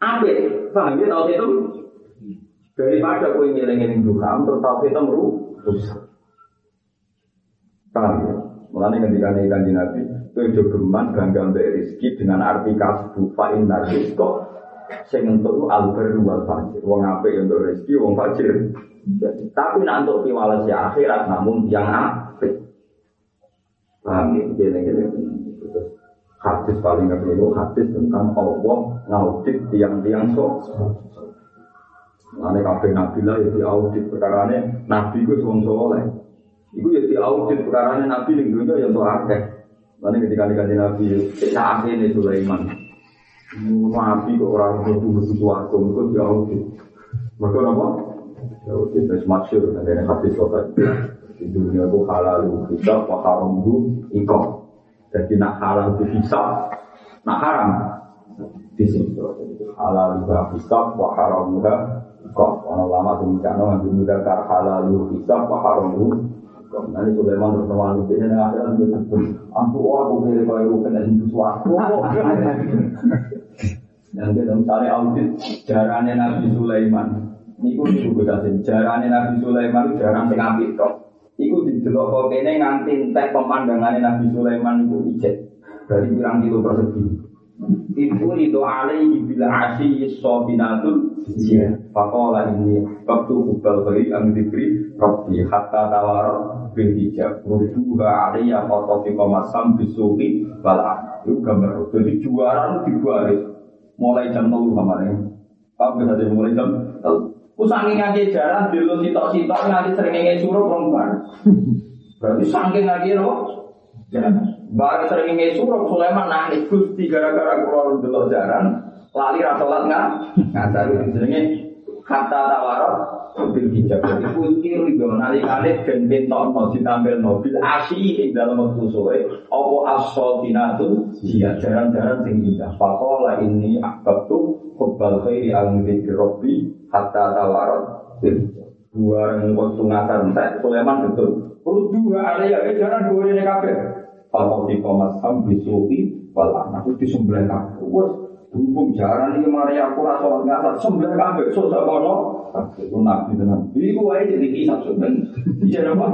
A: Apik, paham ya tau ketemu. Daripada kowe ngiling-ngiling duha, terus tau ketemu rusak. Paham ya? Mulane ketika kanjeng Nabi, kowe jo geman ganggang mbek rezeki dengan arti kasbu fa inna rizqa sing entuk alber wal fajir. Wong apik ya untuk rezeki, wong fajir. Tapi nak untuk piwales ya akhirat namun yang apik. Paham ya? Gini-gini. Hadis paling keliru, hadis tentang Allah ngaudit tiang-tiang sok. Mulane kabeh nabi lah ya audit perkara nabi ku wong soleh. Iku ya diaudit perkara nabi ning dunya ya untuk akeh. Mulane ketika dikasih nabi, saat ini Sulaiman. Nabi kok orang betul-betul suatu itu jauh sih. Mereka apa? Sih, dan semaksir, ada yang hadis sobat. Di dunia itu halal itu haram itu ikut. Jadi nak halal itu bisa, nak haram di sini. Halal itu bisa, wa haram itu ikut. Orang lama mencana, ngambil muda kar halal itu bisa, wa haram itu Nanti Sulaiman terus nongol di sini, akhirnya dia Aku, aku kira kau itu kena sesuatu. Yang kita misalnya audit jarannya Nabi Sulaiman. Niku juga kasih jarannya Nabi Sulaiman jarang sing apik kok. Iku delok kok ini nganti entek pemandangan Nabi Sulaiman itu ijek. dari kurang kilo persegi. itu itu alaihi bil asyi sobinatul Pakola iya. ini Waktu kubal beri ang rofi hatta tawar Bil hijab. Rujuha foto di komasam besuki Balak Itu gambar Jadi juara dibuat Mulai jam 10 kemarin. Paham mulai jam 10 Usang ngaji jalan, dulu sitok-sitok ngaji seringnya suruh perempuan. Berarti saking ngaji roh, jalan. Barang seringnya suruh Sulaiman nangis gusti gara-gara keluar dulu jalan, lali rasolat nggak? Nggak tahu seringnya kata tawarok bil hijab. Jadi kukir itu nali kali dan benton mau ditampil mobil asih di dalam waktu sore. Apa asal tinatu dia jarang-jarang tinggi dah. Pakola ini akab tuh kebal khairi al dzikri robbi hatta tawarok yang waktu ngasar entek Sulaiman betul. Perlu dua ada ya jangan dua ini kafe. Kalau di komas ham bisuki walah aku disembelih kafe. Berhubung jarang ini mari aku rasa ngasar sembilan kabeh susah kono. Itu nabi tenan. Iku wae jadi kisah sebenarnya. Iya apa?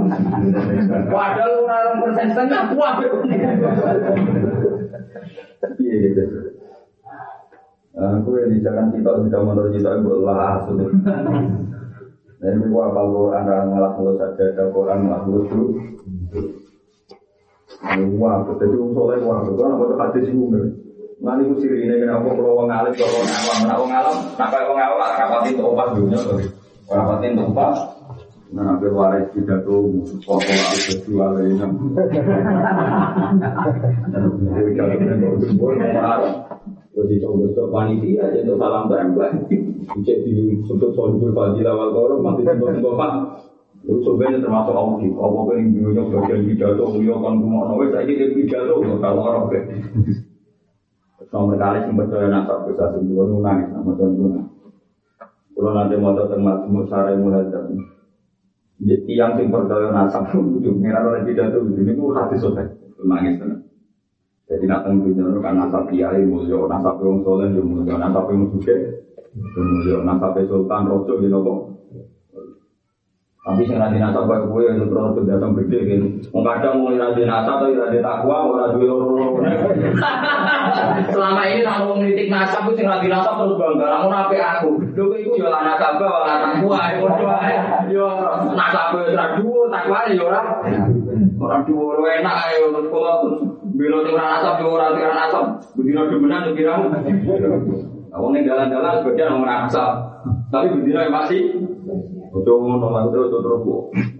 A: Padahal orang persen setengah kuat. Iya gitu. Aku yang di kita sudah menurut kita gue lah sudah. Dan itu apa Quran orang ngalah kalau saja ada Quran ngalah lu tuh. Wah, jadi orang soleh wah, tuh hadis itu Nanti ku siri ini kenapa kalau wong alim kalau wong awam, wong wong awam. Nah, waris tidak tuh pokok aku berjual ini. <laughs> Jadi coba ke panitia aja untuk salam tempel. Cek di sebut sohibul fadilah wal korum, mati sebut pak. Itu sebenarnya termasuk audit. Apa yang dulunya bagian pidato, beliau kan kumok nawe, saya jadi pidato kalau orang Nomor kali yang percaya nasab bisa sembuh nunang sama tuan nunang. Kalau nanti mau tahu tentang mau cara mulai dari yang sing percaya nasab itu merah oleh tidak tuh ini pun hati sobat. nangis tenan. Jadi nak teng dunia kan nasab kiai mulia, nasab wong soleh yo mulia, nasab wong sugih yo mulia, nasab sultan rojo gitu kok. Tapi sing nanti nasab kaya kowe itu terus kebiasaan gede kan. Wong kadang mau nanti nasab tapi nanti takwa ora duwe loro. Selama ini nang wong nitik nasab sing nanti nasab terus bangga. Lamun apik aku. Lho kowe iku yo lan nasab ora takwa padha ae. Yo nasab ora dhuwur takwa yo ora. Ora dhuwur enak ae terus kula terus belo sing ora nasab yo ora ora nasab. Bedino demenan kira. Wong ning dalan-dalan sebagian ora nasab. Tapi bedino masih Ojo ngono lan terus terus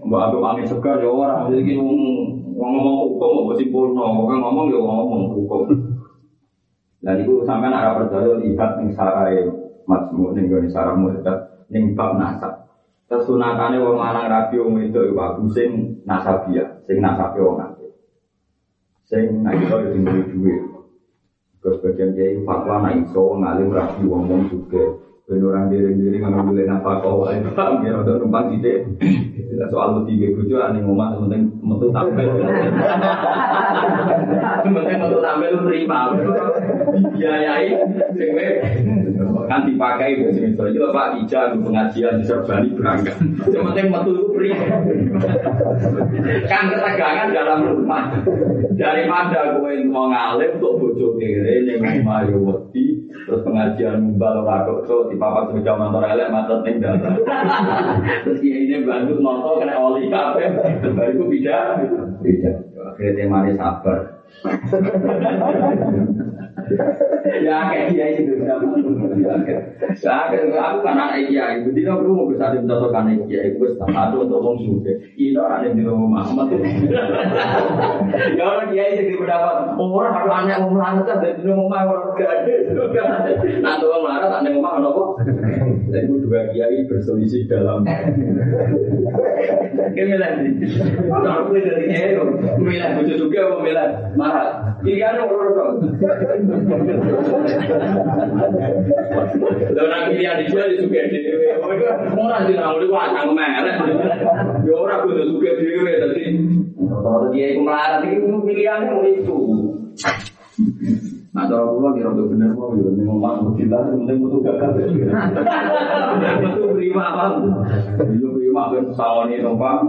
A: mbak aku angin segar ya ora iki ngomong hukum kok simpulno kok ngomong ya ngomong hukum. Dan itu sampai arah percaya lihat ning sarai majmu ning gone sarah murtad ning bab nasab. Kesunatane wong lanang rabi wong wedok iku aku sing nasabia, sing nasabe wong akeh. Sing nek iso yo duwe duwe. Kebagian kiai fatwa nek iso ngalim rabi wong wong juga. Ben orang diri-diri nggak boleh nafkah kau lain paham ya untuk numpang ide. Soal lu tiga bujo ane ngomong penting metu tampil. Penting metu tampil lu terima. Biayai sing kan dipakai biasa misalnya itu Pak Ija pengajian di Serbani berangkat. Yang penting metu itu terima. Kan ketegangan dalam rumah. Daripada gue mau ngalim untuk bojo kere yang mau wedi terus pengajian mumbal ora kok di papat sebagai mantor elek matet ning dalan. Terus kiai ini bantu nonton kena oli kafe, baru beda, beda. Akhirnya temanya sabar. Ya kayak dia itu ya aku kan anak kiai itu dia perlu mau bisa dibentuk anak kiai itu satu untuk wong suge itu orang yang di rumah Muhammad. Ya orang kiai itu berdapat orang harus anak mau melarat kan dari rumah orang gak ada nanti orang melarat anak rumah apa? Kok itu dua kiai berselisih dalam. Kemilan kalau aku dari kiai kemilan bujuk juga mau milan marah kiri ada orang Lho nak pilihan dijual juga dhewe. Ora di nang lu watang melek. Ya ora kudu juga dhewe dadi. Kalau dia iku melarat iki pilihannya mau itu. Nah, kalau pulau kira tuh bener mau ya, nih ngomong kita penting butuh gagal. Betul prima apa? Itu prima kan sawani numpak.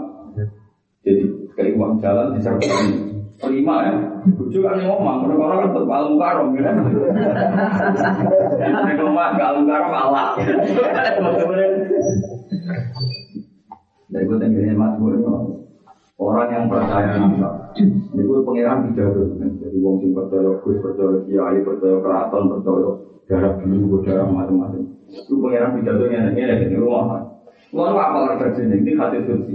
A: Jadi kayak uang jalan disertai Terima ya. Bujuk kan ngomong, orang-orang kan tetap alung ya. Nek omah gak alung karom Allah. Dari gue tenggine mas gue orang yang percaya nasa. Ini gue pangeran pidato. Jadi wong sing percaya Gus, percaya Kiai, percaya keraton, percaya darah biru, darah macam-macam. Itu pangeran pidato yang ini di rumah. Lalu apa kerja ini? Ini hati suci.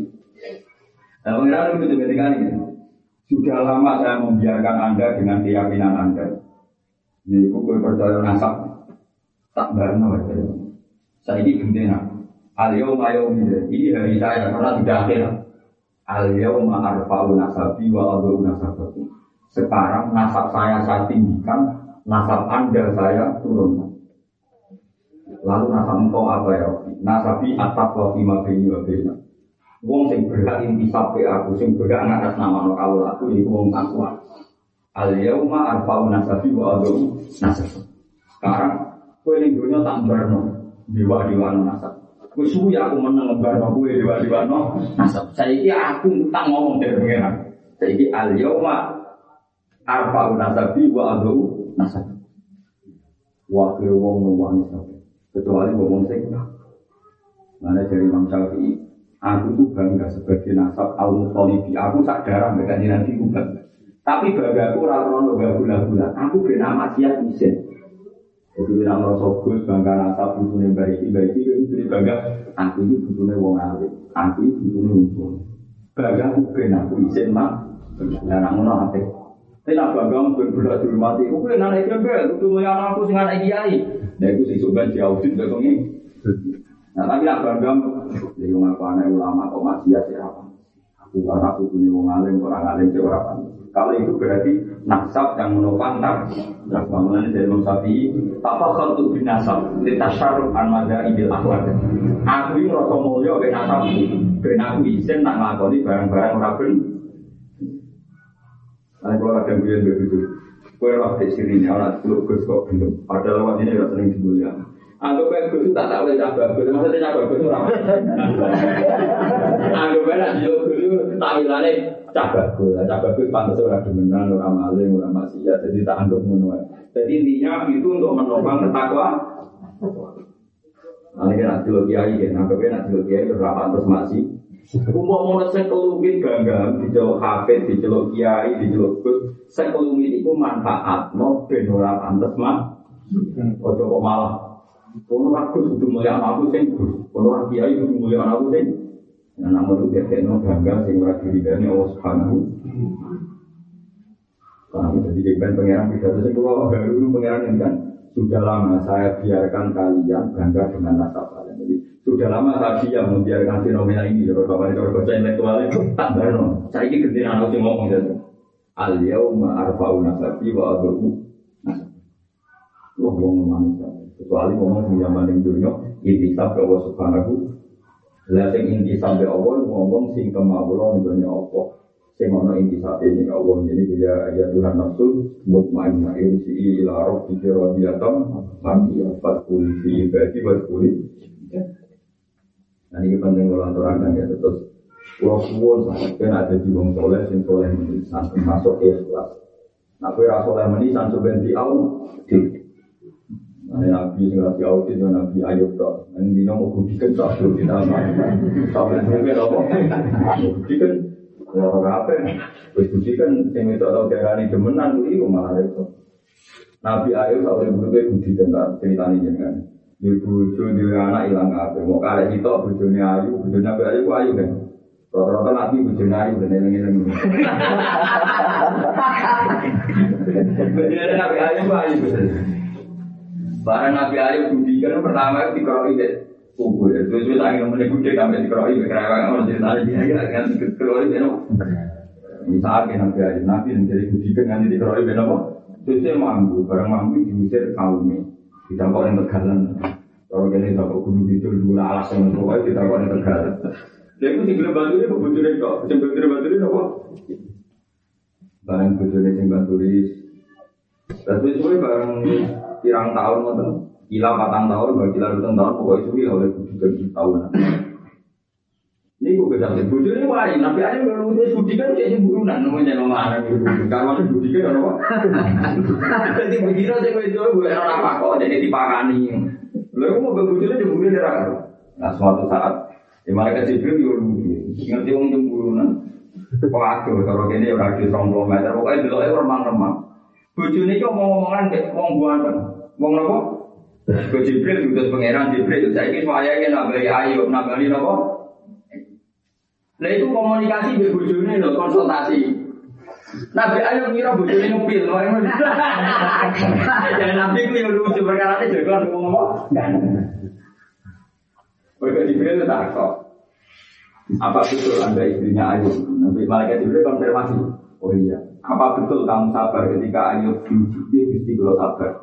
A: Nah, pangeran itu ketika ini. Sudah lama saya membiarkan Anda dengan keyakinan Anda. Ini kue percaya nasab. Tak barno aja. Saya ini gendena. Al-yawm Ini hari saya karena tidak akhir. Al-yawm arfa'u nasabi wa adu nasabaku. Sekarang nasab saya saya tinggikan, nasab Anda saya turun. Lalu nasab engkau apa ya? Nasabi atap wa fima bini wa bina. Wong sing berhak intisab ke aku, sing berhak ngatas nama no kawul aku, ini wong takwa. Al yauma arfa'u nasabi wa adu nasab. Sekarang, kue dunia tak berno, dewa dewa no nasab. Kue suwi aku menang berno kue dewa dewa no nasab. Saya ini aku tak ngomong dari pengiran. Saya ini al yauma arfa'u nasabi wa adu nasab. Wakil wong nuwani. Kecuali wong sing Mana dari Imam Syafi'i, Aku tuh bangga sebagai nasab al mutolibi. Aku sak darah mereka nanti aku bangga. Tapi bangga aku rata gak gula-gula. Aku kena maksiat isin. Jadi bila merasa gus bangga nasab butuhnya baik baik itu jadi bangga. Aku ini butuhnya wong alim. Aku ini butuhnya wong Bangga aku kena aku isin mak. Dan aku nak apa? Tapi nak bangga aku berbeda di rumah itu. Aku kena naik kebel. Aku yang aku sing anak kiai. Nah aku sih coba diaudit begini. Nah tapi nak bangga jadi wong aku anak ulama kok maksiat ya apa? Aku karena aku punya wong alim orang alim ya orang Kalau itu berarti nasab yang menopang tak. Nah, bangunan dari Imam Syafi'i, apa khutu bin nasab? Litasharuf an mada idil akhlak. Aku ini rasa mulia ben nasab. Ben aku izin nak ngelakoni barang-barang orang ben. Nah, kalau ada yang begitu, kue sini, anak dulu gus kok belum. Padahal lewat ini sering dibulia. Anggap kayak gus tak tak boleh cabang gus, maksudnya cabang gus orang. Anggap nak jual gus tak wilane cabang gus, cabang gus pantas orang demenan, orang maling, orang maksiat, jadi tak anggap menua. Jadi intinya itu untuk menopang ketakwa. Nanti kan nak jual kiai kan, anggap kayak nak jual kiai berapa terus masih. Umum mau sing kelumit ganggang di jalur hafid, di jalur kiai, di jalur gus, kelumit itu manfaat, no ben ora pantes mah. Ojo kok malah. Kono aku kudu mulia aku sing gus, kono kiai kudu mulia aku sing. Nah, namun itu dia no ganggang sing ora diridani Allah Subhanahu. Karena jadi jengben pangeran pidato sing kula baru pangeran ini kan sudah lama saya biarkan kalian bangga dengan nasab kalian. Jadi sudah lama saya diam membiarkan fenomena ini. Kalau kapan kalau baca intelektual tak benar. Saya ini kerja anak sih ngomong gitu. Al yauma arba'u nasabi wa abu Wah, ngomong manis Kecuali ngomong di zaman yang dunia, intisab ke Allah Subhanahu. Lah sing intisab ke Allah, ngomong sing kemaulan nih Allah. Sing ono intisab ini ke Allah. Jadi dia ya Tuhan nafsu mutmainnah irsi ila rabbika radiyatan mardiyah. Fatkul fi ibadi watkul Nah ini penting kalau aturakan ya terus Pulau suwon kan ada di wong soleh sing soleh menisan termasuk ikhlas. Nah kue rasoleh menisan sebenarnya au di Nabi sing rapi audit ya Nabi Ayub tok. Nang dino mau budikan satu di dalam. Sampai mungkin apa? Budikan ya ora apa. Wis budikan sing itu tau darani demenan kuwi malah itu. Nabi Ayub sampai budikan budikan tak ceritanya jenengan. Di bojo di anak hilang apa? Mau kare itu bojone ayu, bojone Nabi Ayub ayu kan. Rata-rata Nabi bojone ayu dan eling-eling. Bojone Nabi Ayub ayu. Barang Nabi Ayub budikan pertama itu dikeroi deh kubur ya. Terus terus angin meneh gede sampai dikeroi kerewang orang cerita dia ya kan dikeroi deh Misalnya Nabi Ayub Nabi yang jadi budikan nanti dikeroi deh apa? Terus dia mampu, barang mampu diusir kaumnya. Kita kok yang tegalan. Kalau kalian tak gunung itu dulu alas yang pokoknya kita kok yang tegalan. Dia itu tinggal bantu dia kebutuhan kok. Tinggal bantu dia apa? Barang kebutuhan yang bantu Tapi sebenarnya barang pirang tahun ngoten. Kila patang tahun, bagi kila ruteng tahun, pokoknya suwi oleh budi tahun. Ini gue kesal, budi ini wajib, nabi aja kalau udah budi kan jadi burunan, namanya nama anak itu. Kalau ada budi kan apa? Jadi begini aja gue jual gue orang apa kok, jadi dipakani. Lalu mau berbudi aja budi neraka. Nah suatu saat, di mereka Jibril yo ngerti wong jemburunan. Waduh, kalau gini ya udah di 20 meter, pokoknya dulu remang-remang. Bojone iki omong-omongan kayak wong buanten. Wong napa? Ke Jibril diutus pangeran Jibril saiki wayahe nambah ayo nambah napa? Lah itu komunikasi be bojone lho konsultasi. Nabi Ayub ngira bojone ngupil, <laughs> ya Nabi ku yo lucu perkara itu jago ngomong. Mereka Jibril tak kok. Apa betul anda istrinya Ayub? Nabi Malaikat Jibril konfirmasi. Oh iya, apa betul kamu sabar ketika Ayub diuji mesti kalau sabar?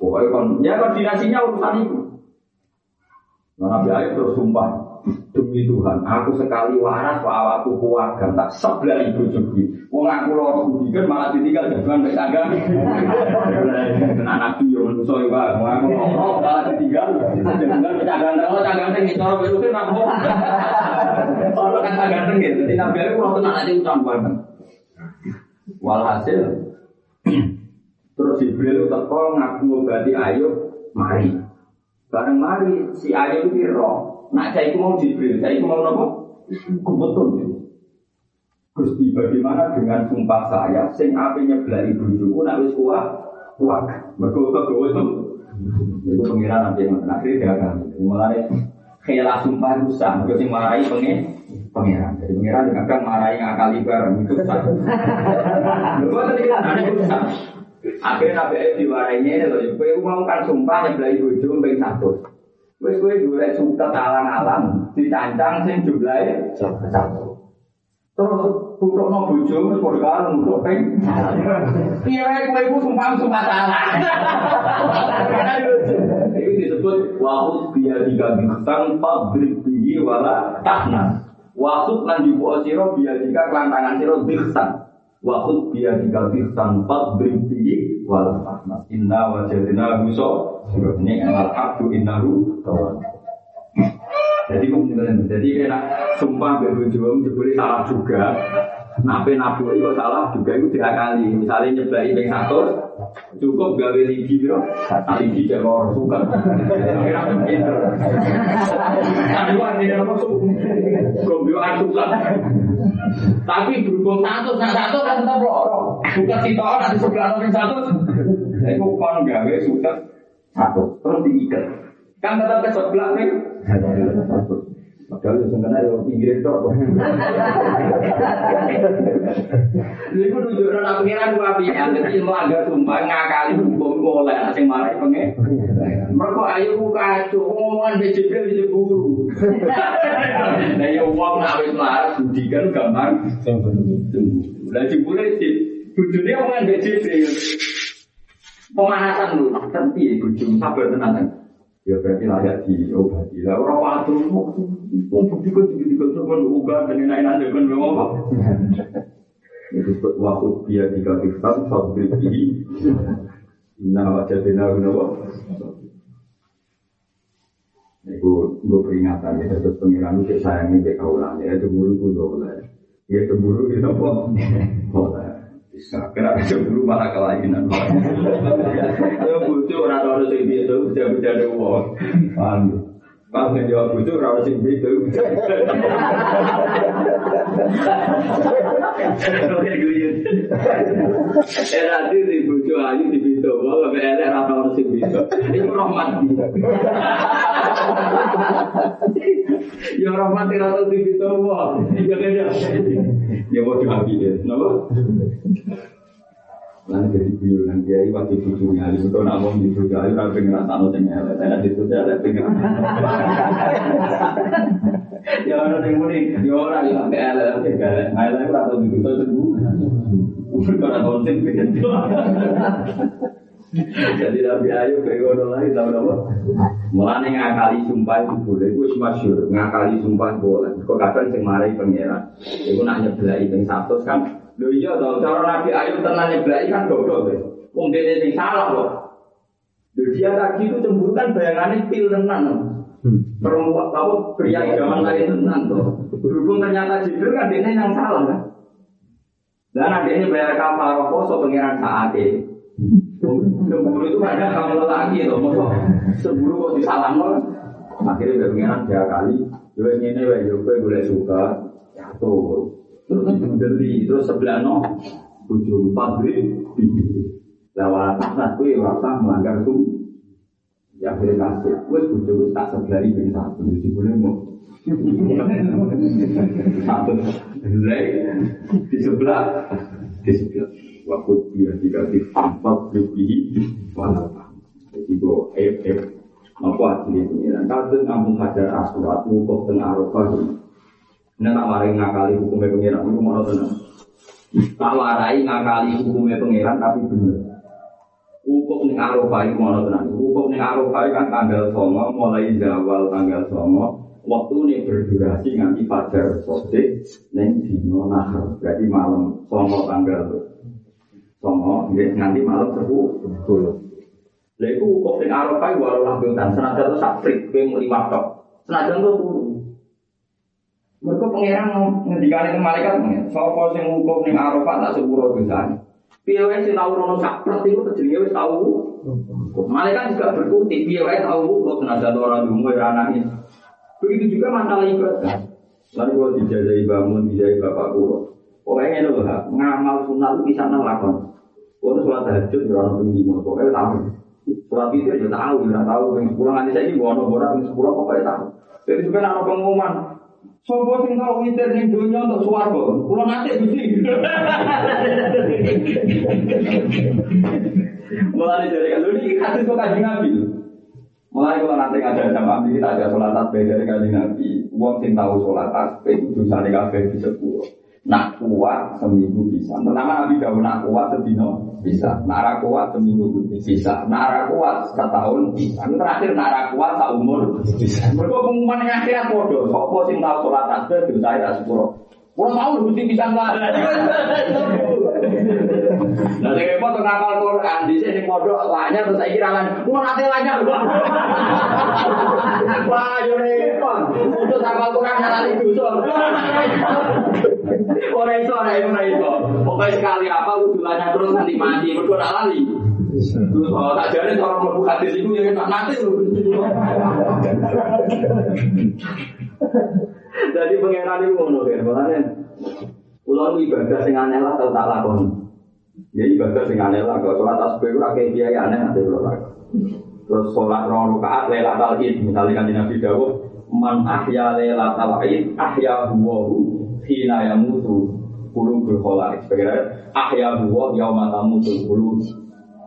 A: Pokoknya kon, ya koordinasinya urusan itu. Nah, Nabi Ayub terus sumpah demi Tuhan, aku sekali waras pak awakku keluarga tak sebelah ibu juga. Wong aku loh budikan malah ditinggal jangan baik tangga. Kena nabi yang ya pak, aku ngomong malah ditinggal jangan bercanda kalau canggang tinggi cara itu kan aku. Kalau kan canggang tinggi, jadi nabi Ayub kalau tenang aja banget. Walhasil terus Jibril teko ngaku ngobati Ayub mari. Bareng mari si Ayub itu roh. Nak saya mau Jibril, saya mau nopo? Kebetul. Gusti bagaimana dengan sumpah saya sing apinya belai bojoku nak wis kuat kuat. Mergo kegawa itu itu pengiran nanti yang akhirnya dia akan mulai khela sumpah rusak, mergo sing marahi pengen pengiran. Jadi pengiran juga kan marahi ngakali bareng itu sah. Lho tadi ada itu sah. Akhirnya Nabi Ayub diwarainya, loh, kowe mau kan sumpah nyebelai bojo ping satu. Wes kowe golek suket alang-alang dicancang sing jumlahe satu. Terus bojo wis padha karo nutuk ping. Piye wae kowe iku sumpah sumpah salah. Itu disebut wahud biya tiga bintang pabrik tinggi wala tahna. Wasut lan jubu sira biya tiga kelantangan sira bintang. Waktu dia diganti tanpa berhenti wal rahmat. Inna wajadina muso. Ini al abdu innahu kawan. Jadi jadi kena sumpah berujung jebule salah juga. Nape nabu itu salah juga itu tiga kali. Misalnya nyeblai ping satu, cukup gawe ligi bro. Ligi jadi orang suka. Kira pinter. Wah ini apa tuh? Gombio atukan. Tapi berhubung satu, nah satu kan tetap lorong. Bukan si nanti sebelah orang satu. Itu kon gawe suka satu, terus diikat. Kan tetap ke sebelah nih. Padahal yang kena yang pinggir itu. Ini pun nunjukkan aku kira dua pihak. Jadi melanggar sumpah ngakali hukum boleh. Asing marah pengen. Mereka ayo buka kacau. Ngomongan di jibril di jeburu. Nah ya uang nawis marah. Budikan gampang. Nah jeburu sih. Bujurnya omongan di jibril. Pemanasan dulu. Tapi ya bujur. Sabar tenang. Ya berarti layak diobati. Lah waktu mau bukti kan juga sama uga dan enak-enak dengan memang apa. <laughs> Itu disebut waktu dia kita sabri ini. Nah wajah benar gue peringatan ya terus pengiran itu sayangnya ke kaulan ya cemburu pun boleh. Ya cemburu itu apa? <laughs> Boleh. Kenapa cemburu malah kelainan? Ya butuh orang orang sing itu ada uang. Paham? Kan jawab butuh orang sing itu. Eh nanti di butuh ayu di pintu, mau nggak ada rata orang sing itu. Itu rahmat. Ya rahmat rata di pintu, wah. Ya kan ya. Ya mau kenapa? Lalu jadi guyonan kiai waktu itu tuh nak ngomong cucu ayu tapi pengen rasa no sing elek, saya di cucu elek pengen. Ya orang yang muni, ya orang yang sampai elek sampai elek, elek itu atau di cucu sembuh. Kalau ada konsen pengen Jadi Nabi Ayub kayak ngono lagi tahu apa? Mulane ngakali sumpah itu boleh, itu masyhur. Ngakali sumpah boleh. Kok kadang sing marai pangeran. Iku nak nyeblai ping 100 kan Lho iya toh, cara Nabi Ayub tenang nyeblai kan goblok deh. Wong dene sing salah loh. Lho dia tadi itu cemburu kan bayangannya pil tenan. Perempuan tahu pria idaman lain tenan tuh. Berhubung ternyata Jibril kan dia yang salah kan. Dan adiknya bayar kafarah poso pengiran saat ini. Cemburu itu ada kamu lagi loh, mau cemburu kok disalam loh. Akhirnya pengiran tiga kali. Jadi ini gue boleh suka. Ya Terus dibeli, terus sebelah no, ujung pabrik, lewat atas gue rasa melanggar tuh. Ya akhirnya kasih, gue ujung tak sebelah ini satu, jadi boleh mau. Satu, di sebelah, di sebelah. Waktu dia dikasih empat lebih, walau Jadi gue, eh, eh, apa hasilnya pengiran? Kadang kampung hajar asurat, kok tengah arokah ini tak warai ngakali hukumnya pengiran, itu mau tenang. Tak warai ngakali hukumnya pengiran, tapi bener. Hukum ini arafah itu mau tenang. Hukum ini arafah kan tanggal songo, mulai zawal tanggal songo. Waktu ini berdurasi nanti fajar sodik, neng dino nahar. Berarti malam songo tanggal songo, nanti malam sepuluh. Lalu hukum ini arafah walau lakukan, senajan itu sakfrik, kue lima tok. Senajan itu. Mereka pengiran ngendikan itu malaikat pengen. Sopo sing hukum ning Arafat tak sepuro dosane. Piye wae sing tau rono sakpret iku jenenge wis. Malaikat juga berkutik piye tau kok tenaga orang dungu ora anake. Begitu juga masalah ibadah. Lalu kalau dijajai bangun, dijajai bapak kulo. Pokoknya ini loh, ngamal sunat itu bisa ngelakon. Kalau sholat tahajud, ya orang penggima, pokoknya tahu. Sholat itu ya tahu, ya tahu. Yang sepuluh nanti saya ini, bono bono, yang sepuluh pokoknya tahu. Jadi sebenarnya ada pengumuman, Sopo sing tau witir ning donya untuk swarga. Kula nate Gusti. Mulai dari kalau ini hadis kok kaji Nabi. Mulai kalau nanti ada sama Nabi kita ada sholat tasbih dari kaji Nabi. Wong sing tahu sholat tasbih itu sane kabeh di sepuluh. Nak kuat seminggu bisa. Pertama Nabi jauh nak kuat sedino bisa. Nara kuat seminggu bisa. Nara kuat setahun bisa. Terakhir nara kuat tak umur bisa. Mereka pengumuman yang akhirat bodoh. Sopo sing tahu sholat tasbih itu saya sepuluh. Kurang tahu mesti bisa nggak. Nah, saya repot tuh ngapal Quran di sini pondok lanya terus saya kira lan, mau nanti lanya Wah, yo repot. Untuk ngapal Quran nyala itu so. Ora iso, ora iso, ora iso. Pokoknya sekali apa kudu lanya terus nanti mati, mergo ora. Terus kalau tak jadi orang mlebu hadis itu ya enak nanti lho. Jadi pengenan itu ngono kan, makanya Kulo ibadah sing aneh lah tau tak lakoni. Ya ibadah sing aneh lah, kalau sholat tasbih ora kayak kiai aneh nanti lakoni. Terus sholat rong rakaat lailatul id, misalnya kan Nabi Dawud, man ahya lailatul id ahya huwahu hina yamutu qulubul khalaiq. Sebagai ahya huwa yauma tamutu qulub.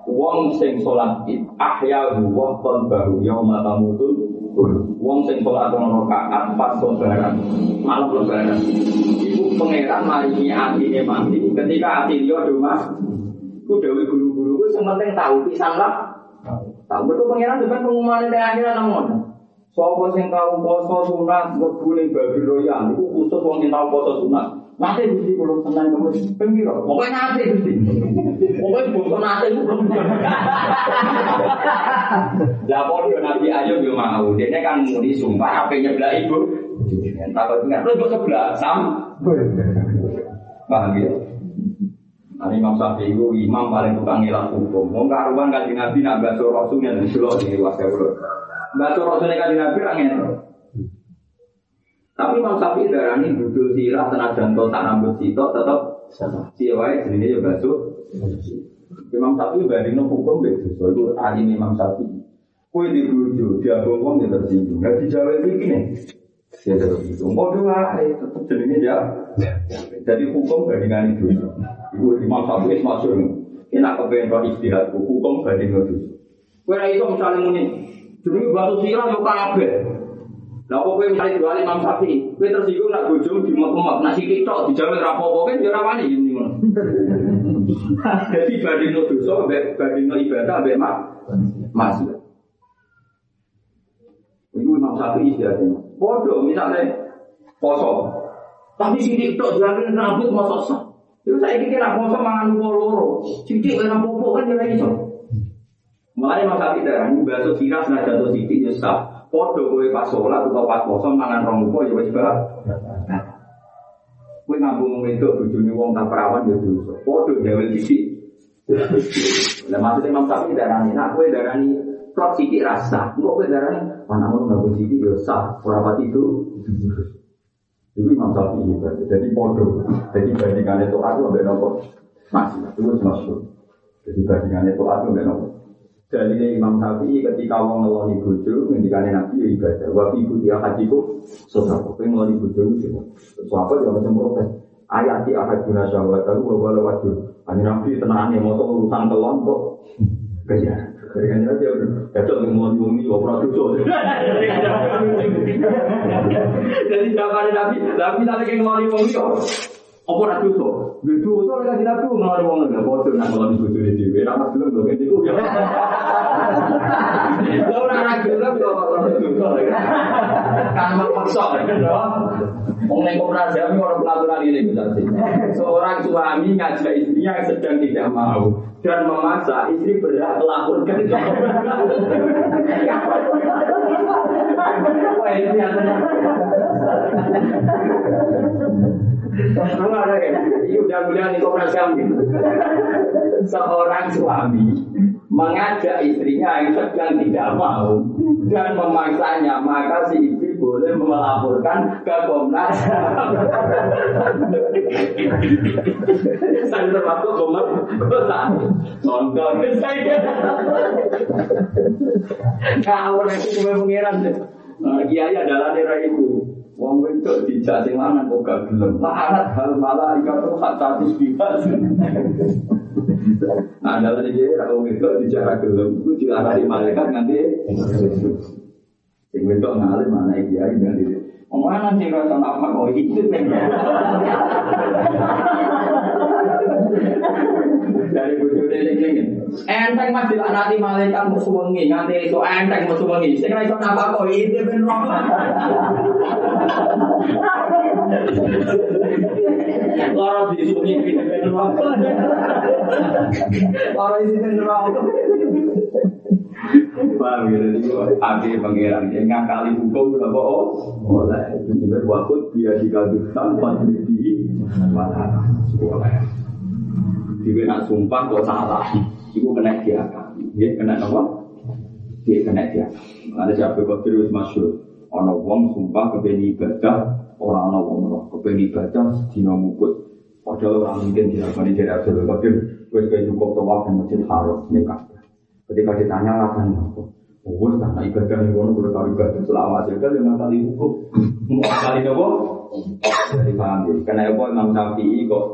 A: Wong sing sholat id ahya huwa qalbahu yauma tamutu Wong sing sholat rong rakaat pas lebaran, malam lebaran. Iku pangeran maringi atine mati ketika ati do mas. Ku dewe guru-guru ku sing penting tahu pisan lah. Tahu betul pangeran depan pengumuman di akhirat namun. Sopo sing tahu poso sunat mlebu babi royan iku khusus wong sing tahu poso sunat. Nanti mesti kalau tenang kamu pengiro, pokoknya nanti mesti. Pokoknya bukan nanti itu belum. Lah podo Nabi Ayub yo mau, dia kan muni sumpah apa nyebelah ibu. Takut ingat lu sebelah sam. Paham ya? Nah, Imam Syafi'i itu imam paling tukang ngilang hukum. Mau karuan kaji Nabi nak baso rasulnya dan selo di wasya Baso rasulnya kaji Nabi rangen. Tapi Imam Syafi'i darah ini budul sirah senajan to tak rambut sitok tetap siawai jenisnya ya baso. Imam Syafi'i banding no hukum begitu. So itu alim Imam Syafi'i. Kue di bujo, dia ngomong dia tersinggung. Gak dijawab ini nih. Tersinggung. Mau dua, tetap jenisnya ya. Jadi hukum bandingan itu. Ibu Imam Syafi'i masuk. Kena kepengen roh istirahat. Hukum banding itu. Kue itu misalnya muni. Jadi batu sirah yo kabeh. Lah kok kowe misalnya jual Imam Syafi'i, kowe tersinggung nak bojo di mak nak sithik tok dijawe ra apa-apa kan yo ora wani ngene ngono. <laughs> Jadi banding dosa mbek banding ibadah mbek mak masih. Iku Imam Syafi'i istilahnya. Bodoh misalnya poso. Tapi sithik tok jalan rambut masuk sah. Itu saya kira poso mangan loro. Sithik ora apa-apa kan yo ora iso. Mulai Syafi'i darah ini bahasa sirah senajan to sithik yo sah. Podo kowe pas sholat atau pas poso mangan rong upo ya wis bah. Kowe ngambung wedok bojone wong tak perawan ya dosa. Podo gawe sithik. Lah maksudnya Imam Syafi'i darani, nak kowe darani plot sithik rasa. Engko kowe darani anakmu ngambung sithik ya sah, pati itu. Itu Imam Syafi'i berarti. Jadi podo. Jadi bandingannya itu aku ambek nopo? Masih, itu masuk. Jadi bandingannya itu aku ambek nopo? Dari Imam Syafi'i ketika wong ngeloni bojo, ngendikane Nabi ya ibadah. Wa fi kutia hajiku sodako. Kowe ngeloni bojo itu. Sahabat ya macam protes. Ayat di ahad guna syahwat aku wa wala wajur. Hanya Nabi tenangane mau urusan kelon kok. Kerja. Kerja dia udah. Jatuh ngeloni wong ini ora dosa. Jadi zaman Nabi, Nabi ke ngeloni wong apa ora dosa? Lha dosa ora kanjeng Nabi ngeloni wong lho padha nak ngeloni bojone dhewe. Ora pas gelem kok iku ya. Lha ora ora gelem kok ora dosa. Kan maksa lho. Wong ning koperasi kami orang pelaturan ini berarti. Seorang suami ngajak istrinya yang sedang tidak mau dan memaksa istri berhak melaporkan. Wah ini Ada ya. Seorang suami mengajak istrinya yang sedang tidak mau dan memaksanya, maka si istri boleh melaporkan ke Komnas. Saya termasuk Komnas Contoh saya. Cuma mengiran deh. Kiai adalah daerah itu. Wong wedok dijak sing lanang kok gak gelem. Larat hal malah ikut hak status bebas. Nah, dalam ini ra wong wedok dijak ra gelem iku dilarani malaikat nganti sing wedok ngalim mana iki ya dari Omongan sing rasa apa kok itu dari bujur ini ingin enteng mas dilaknati malaikat musuh wengi nganti itu enteng musuh wengi sing ra iso napa kok itu ben roh. Loro disuruh Orang isi neraka. Paham ya, jadi akhir pangeran yang ngakali hukum berapa oh, mulai itu juga waktu dia dikabulkan pas di mana, sekolah. Dia nak sumpah kok salah, itu kena dia, dia kena apa? Dia kena dia. Ada siapa kok terus masuk, ono wong sumpah kebeni ibadah, orang ono wong roh kebeni ibadah, dino mukut. Padahal orang mungkin pernah jadi Abdul Qadir, wes kayak cukup tawaf di masjid haram nikah. Ketika ditanya alasan apa? Oh, karena ibadah yang kono kudu tahu ibadah selama aja dengan kali hukum. Mau kali apa? Jadi paham ya. Karena apa Imam Syafi'i kok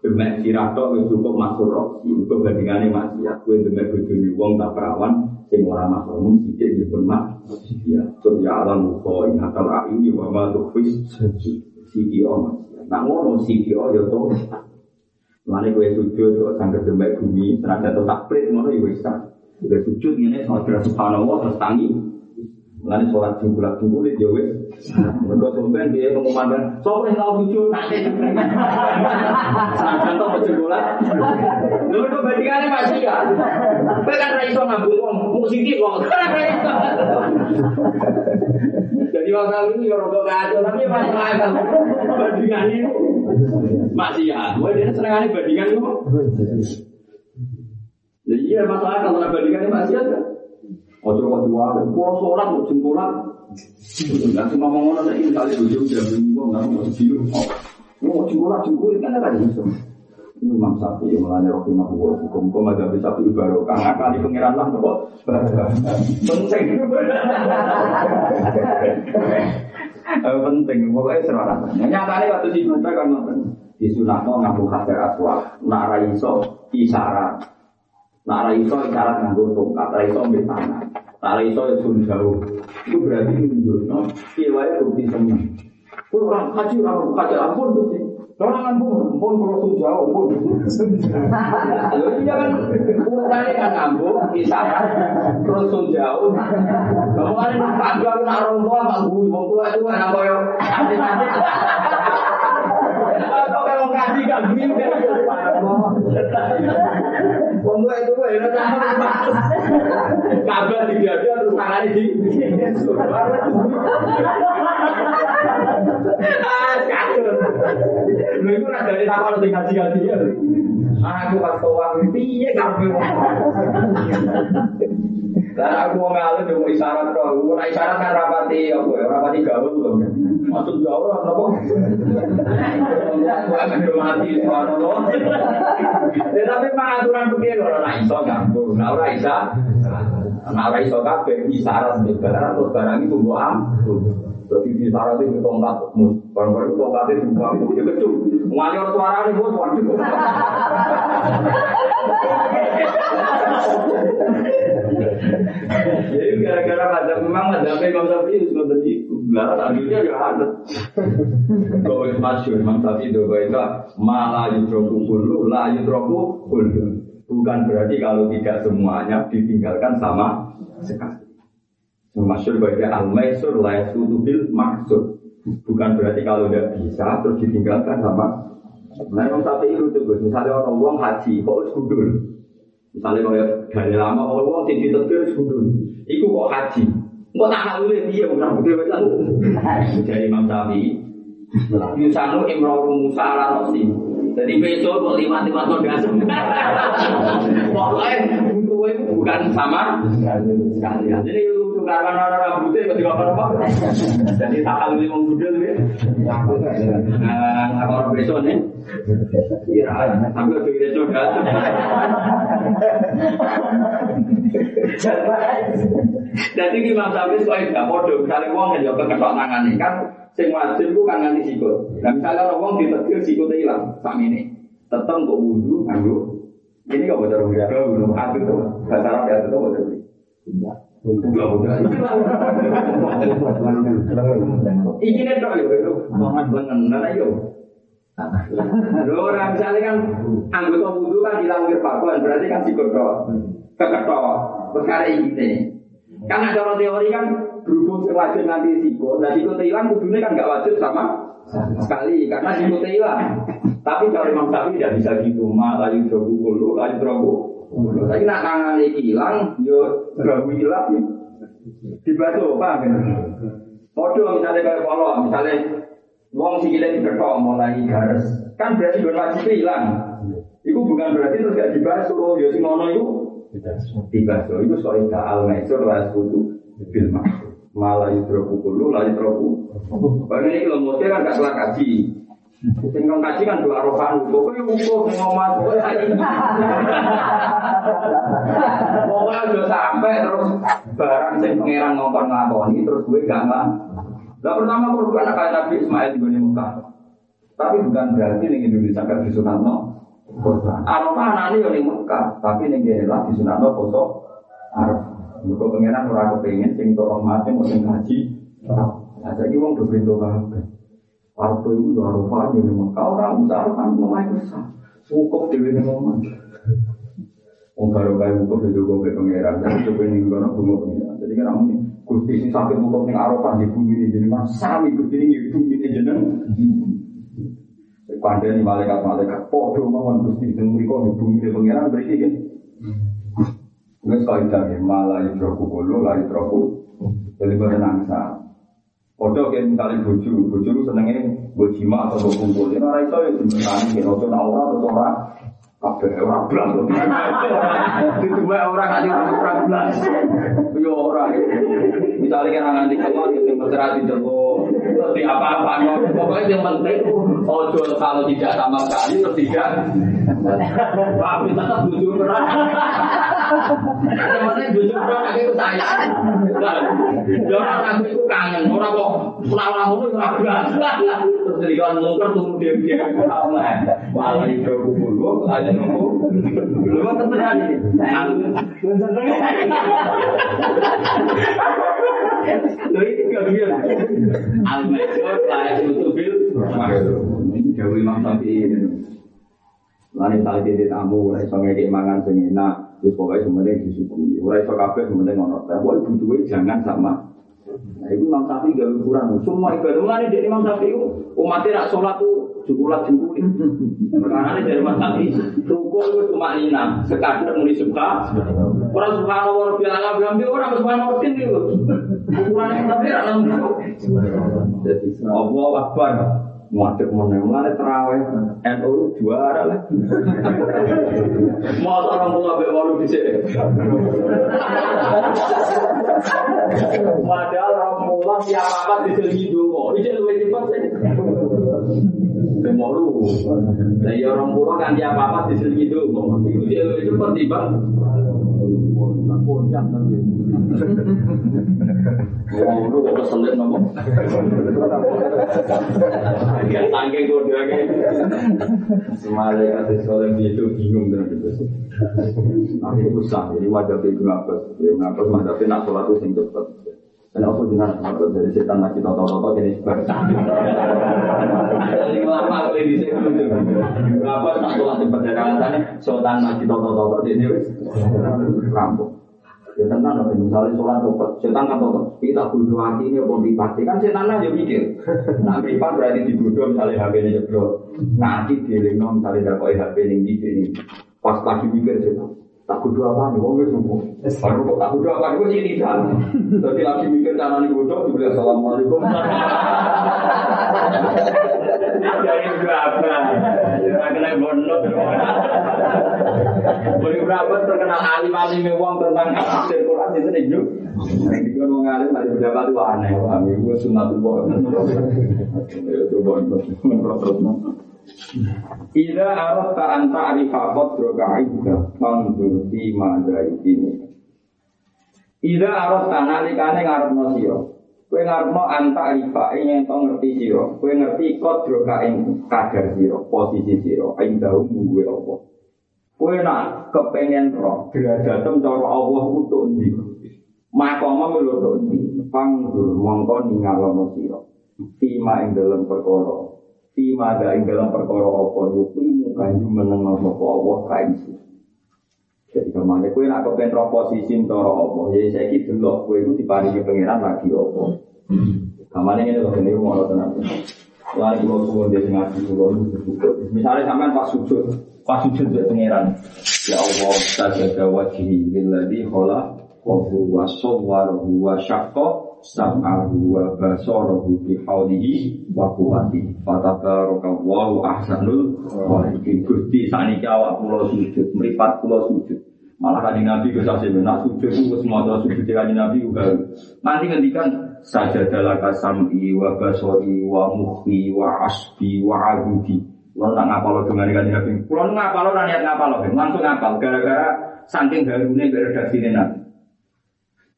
A: Demek sirah tok wis cukup masuk roh, itu bandingane maksiat. Kowe demek bojone wong tak perawan sing ora masuk umum sithik ya pun mak. Ya, so ya alam ko ing akal aini wa ma tukhfis siki o maksiat. Ngono siki o ya to. Mane kowe sujud kok sangger demek bumi, tenaga to takprit ngono ya wis Udah sujud ini sama kira subhanallah terus tangi. Lalu sholat jumlah jumlah ya wes. Mereka sampai dia pengumuman soal yang tahu sujud nanti. Sangat tahu jumlah. Lalu itu bandingannya masih ya. Tapi kan raiso ngabul uang musik uang. Jadi waktu ini ya rokok kacau tapi masih akal. Bandingannya masih ya. Gue dia seneng bandingan itu. Ya iya masalah kalau bandingkan maksiat kan. Ojo kok dua, pulau sholat mau jempulan. Nanti ngomong ada ini kali tujuh jam minggu nggak mau segitu. Mau jempulan jempul kan ada bisa. Ini Imam Sapi yang puluh hukum kau ada bisa ibarat karena kali pengiran lah kok penting. penting pokoknya serana. Nyatanya waktu di kan di sunatno ngaku hajar aswal, nak raiso isyarat Nah, ra iso isyarat nganggo tongkat, ra iso ambil tangan. Nah, ra iso sun jauh. Itu berarti menunjukno piye wae bukti seneng. Kuwi ora kaji ora kaji ampun tuh sih. Orang ampun, ampun kalau sun jauh, ampun. Lalu iya kan ukurannya kan ampun, isyarat, terus sun jauh. Kamu kan kaji aku nak mak gue, mau tua itu kan apa Atau kalau itu kabar di dia terus tangannya di lu itu ada dari kaji kaji ya aku pas piye dan aku mau ngalir mau isyarat kok, mau isyarat kan rapati apa ya, rapati gaul. Maksud apa? Aku mati. Ya tapi pengaturan begini iso ganggu, nah ora nah ora iso kabeh isyarat barang terus barang itu buat Jadi di syarat itu tongkat, tongkat itu buang, itu kecil. Orang suara ini, bos, waduh. Jadi gara-gara ada memang ada Imam Syafi'i itu sudah itu. Lah akhirnya ya ada. Kau masyur Imam Syafi'i itu kau itu malah yudroku kulu, lah yudroku kulu. Bukan berarti kalau tidak semuanya ditinggalkan sama sekali. Masyur itu al-maisur la yasutu bil maksud. Bukan berarti kalau tidak bisa terus ditinggalkan sama Nah, Imam Syafi'i itu juga, misalnya orang uang haji, kok harus gudul. Misalnya kalau dari lama kalau uang tinggi tetir sebudul, itu kok haji. Kok tak halu dia udah betul betul. Jadi Imam Syafi'i, Yusanu Imroru Musa ala. Jadi besok kok lima lima tahun dasar. Pokoknya itu bukan sama. Jadi karena orang rambutnya ketika apa apa. Jadi tak halu lima budel ya. Nah, kalau besok nih. Iya, tapi udah besok. Jadi di masa soal tidak bodoh, misalnya uang yang jauh keketok tangan ini kan, sing wajib itu kan nganti sikut. Nah misalnya orang uang ditetir sikutnya hilang, sama ini, tetap kok wudhu, nganggu. Ini kok bodoh ya, hati tuh, bahasa Arab ya itu. Iki lengan, mana yuk. Loh, orang misalnya kan anggota wudhu kan hilang wirpakuan, berarti kan sikut doang keketok perkara ini kan ada orang teori kan berhubung wajib nanti siko dan siko hilang kudunya kan nggak wajib sama sekali karena sikutnya hilang. Tapi kalau Imam Syafi'i tidak bisa gitu, mak lagi drogu kulu, lagi drogu. Tapi nak tangan hilang, yo drogu hilang, dibasuh apa kan? Podo misalnya kayak polo, misalnya Wong sikile diketok mulai garis, kan berarti gon wajib hilang. Iku bukan berarti terus gak dibasuh, ya sing ngono iku dibasuh. Iku soal al maisur lah sekutu bil maksud. Malah yudroku kulu, lah yudroku. Bahkan ini motif kan gak salah kaji. Sing kong kaji kan dua rohan, pokoknya wukuf ngomong, pokoknya Pokoknya udah sampai terus barang sing pangeran ngomong ngakoni terus gue gak nggak. Nah pertama korban anak Nabi Ismail di Mekah. Tapi bukan berarti nih Indonesia kan di Sunatno korban. Arafah nanti yang di Mekah, tapi nih dia lah di Sunatno poso Arafah. Mereka pengenan orang kepengen sing tolong mati mau sing haji. Nah uang udah pintu kabeh. Parto itu udah Arafah di Mekah orang Arafah mulai besar. Cukup di Mekah. Wong karo kae buka video kok ke pangeran, tapi coba ning kono bunga pangeran. Jadi kan aku Gusti sing sakit buka ning Arafah di bumi ini jenengan sami Gusti ini di bumi ini jenengan. Kandani malaikat-malaikat podo mawon Gusti sing mriko di bumi ini pangeran berarti kan. Wes kaidah ya malah idroku kulo la idroku. Jadi pada nangsa. Podo kayak misalnya bojo, bojo itu senengnya bojima atau kumpul. Ini orang itu ya sebenarnya kena tuh aura atau orang Kabeh ora blas. Dituwe ora kali ora blas. Yo ora. Misalnya kan nganti keluar itu mesra di terus di apa-apa. Pokoknya yang penting ojo kalau tidak sama sekali terus tidak. Tapi tetap jujur perang. Yang penting jujur perang itu saya. Orang aku itu kangen, orang kok pulang-pulang itu ora blas. Terus dikon mungker tunggu dia-dia. Malah itu kumpul, ada nunggu. Lu kan tenan ini. Lho iki gak biar. Layak untuk bil. Jauh Imam Syafi'i. Lain titik tamu, ngekek mangan wis pokoke sementing disyukuri. Ora iso kabeh sementing ngono. Tapi butuhe jangan sama. Nah, itu Imam Syafi'i gak ukuran. Semua ibadah mulane dari Imam Syafi'i umatnya rak sholat tuh jukulat jukuli. Karena dari Imam Syafi'i rukun itu cuma lina, sekadar muni suka. Orang subhanallah biasa bilang orang subhanallah itu. Ukuran yang tapi rak nang. Jadi Allah Akbar. Muadek mana mana terawih NU juara lah. Mau orang mulai bewalu di sini. Padahal orang mulai siapa apa di sini dulu. Ini lebih cepat sih. Bemolu. Dari orang mulai kan dia apa apa di sini dulu. Itu dia lebih cepat di bang. Kodam nanti. Oh, lu kok keselit ngomong. Ya tangke kodamnya. Semale kata sekolah itu bingung itu. Usah, jadi wajah itu. Ya itu. Dan aku dengan apa dari setan lagi toto toto jadi sebar. Jadi lama aku di sini Apa nak sholat cepet dari alasannya setan lagi toto toto jadi rampung. Ya tenang dong, misalnya sholat cepet, setan kan toto kita bodoh hati ini apa dipati kan setan aja mikir. Nah privat berarti dibodoh misalnya HP ini jeblok. Nanti dieling misalnya dapat HP ini ini. Pas lagi mikir setan. Tak kudu apa nih, wong wis subuh. Baru kok tak kudu apa nih, wis ini kan. Jadi lagi mikir cara nih kudu, dibeli assalamualaikum. Jadi berapa? Kena bonus. Beri berapa terkenal alim alim wong tentang tafsir Quran itu nih juk. Yang dikon wong alim ada aneh. Kami gue sunatullah. <laughs> Ya coba terus. Ila arata anta arifa kodro ka'idda Mangdur di madai dini Ila arata nalikane ngarep no siyo Kue ngarep no anta arifa Ini yang tau ngerti siyo Kue ngerti kodro ka'in kadar siyo Posisi siyo Indah umum gue apa. Kue nak kepengen roh Gerajatem cara Allah untuk ini Makoma ngelotok ini Mangdur mongkoni ngalamu siyo Tima ing dalam perkara. Tima ada ing dalam perkara apa yukimu kanju menengah sapa Allah kaisi. Jadi ke mana kue nak kepen posisi ntoro apa? Jadi saya kira delok kue itu diparingi pangeran lagi apa? Ke mana ini loh ini mau tenang. Lalu kalau suwon dia ngaji bersyukur. Misalnya sampean pas sujud, pas sujud dia pangeran. Ya Allah, sajadah wajhi lilladzi khala wahu wa sawwarahu wa syaqqa sam'ahu wa basarahu haulihi wa. Fatabarakallahu ahsanul khaliqin. Gusti saniki awak kula sujud, mripat kula sujud. Malah kanjeng Nabi ke sasi nak sujud itu semua doa sujud kanjeng Nabi juga. Nanti ngendikan saja dalam sam'i wa basori wa muhi wa asbi wa agudi. Kulo tak ngapal dengan kanjeng Nabi. Kulo ngapal ora niat ngapal langsung ngapal gara-gara saking harune beredaksi Nabi.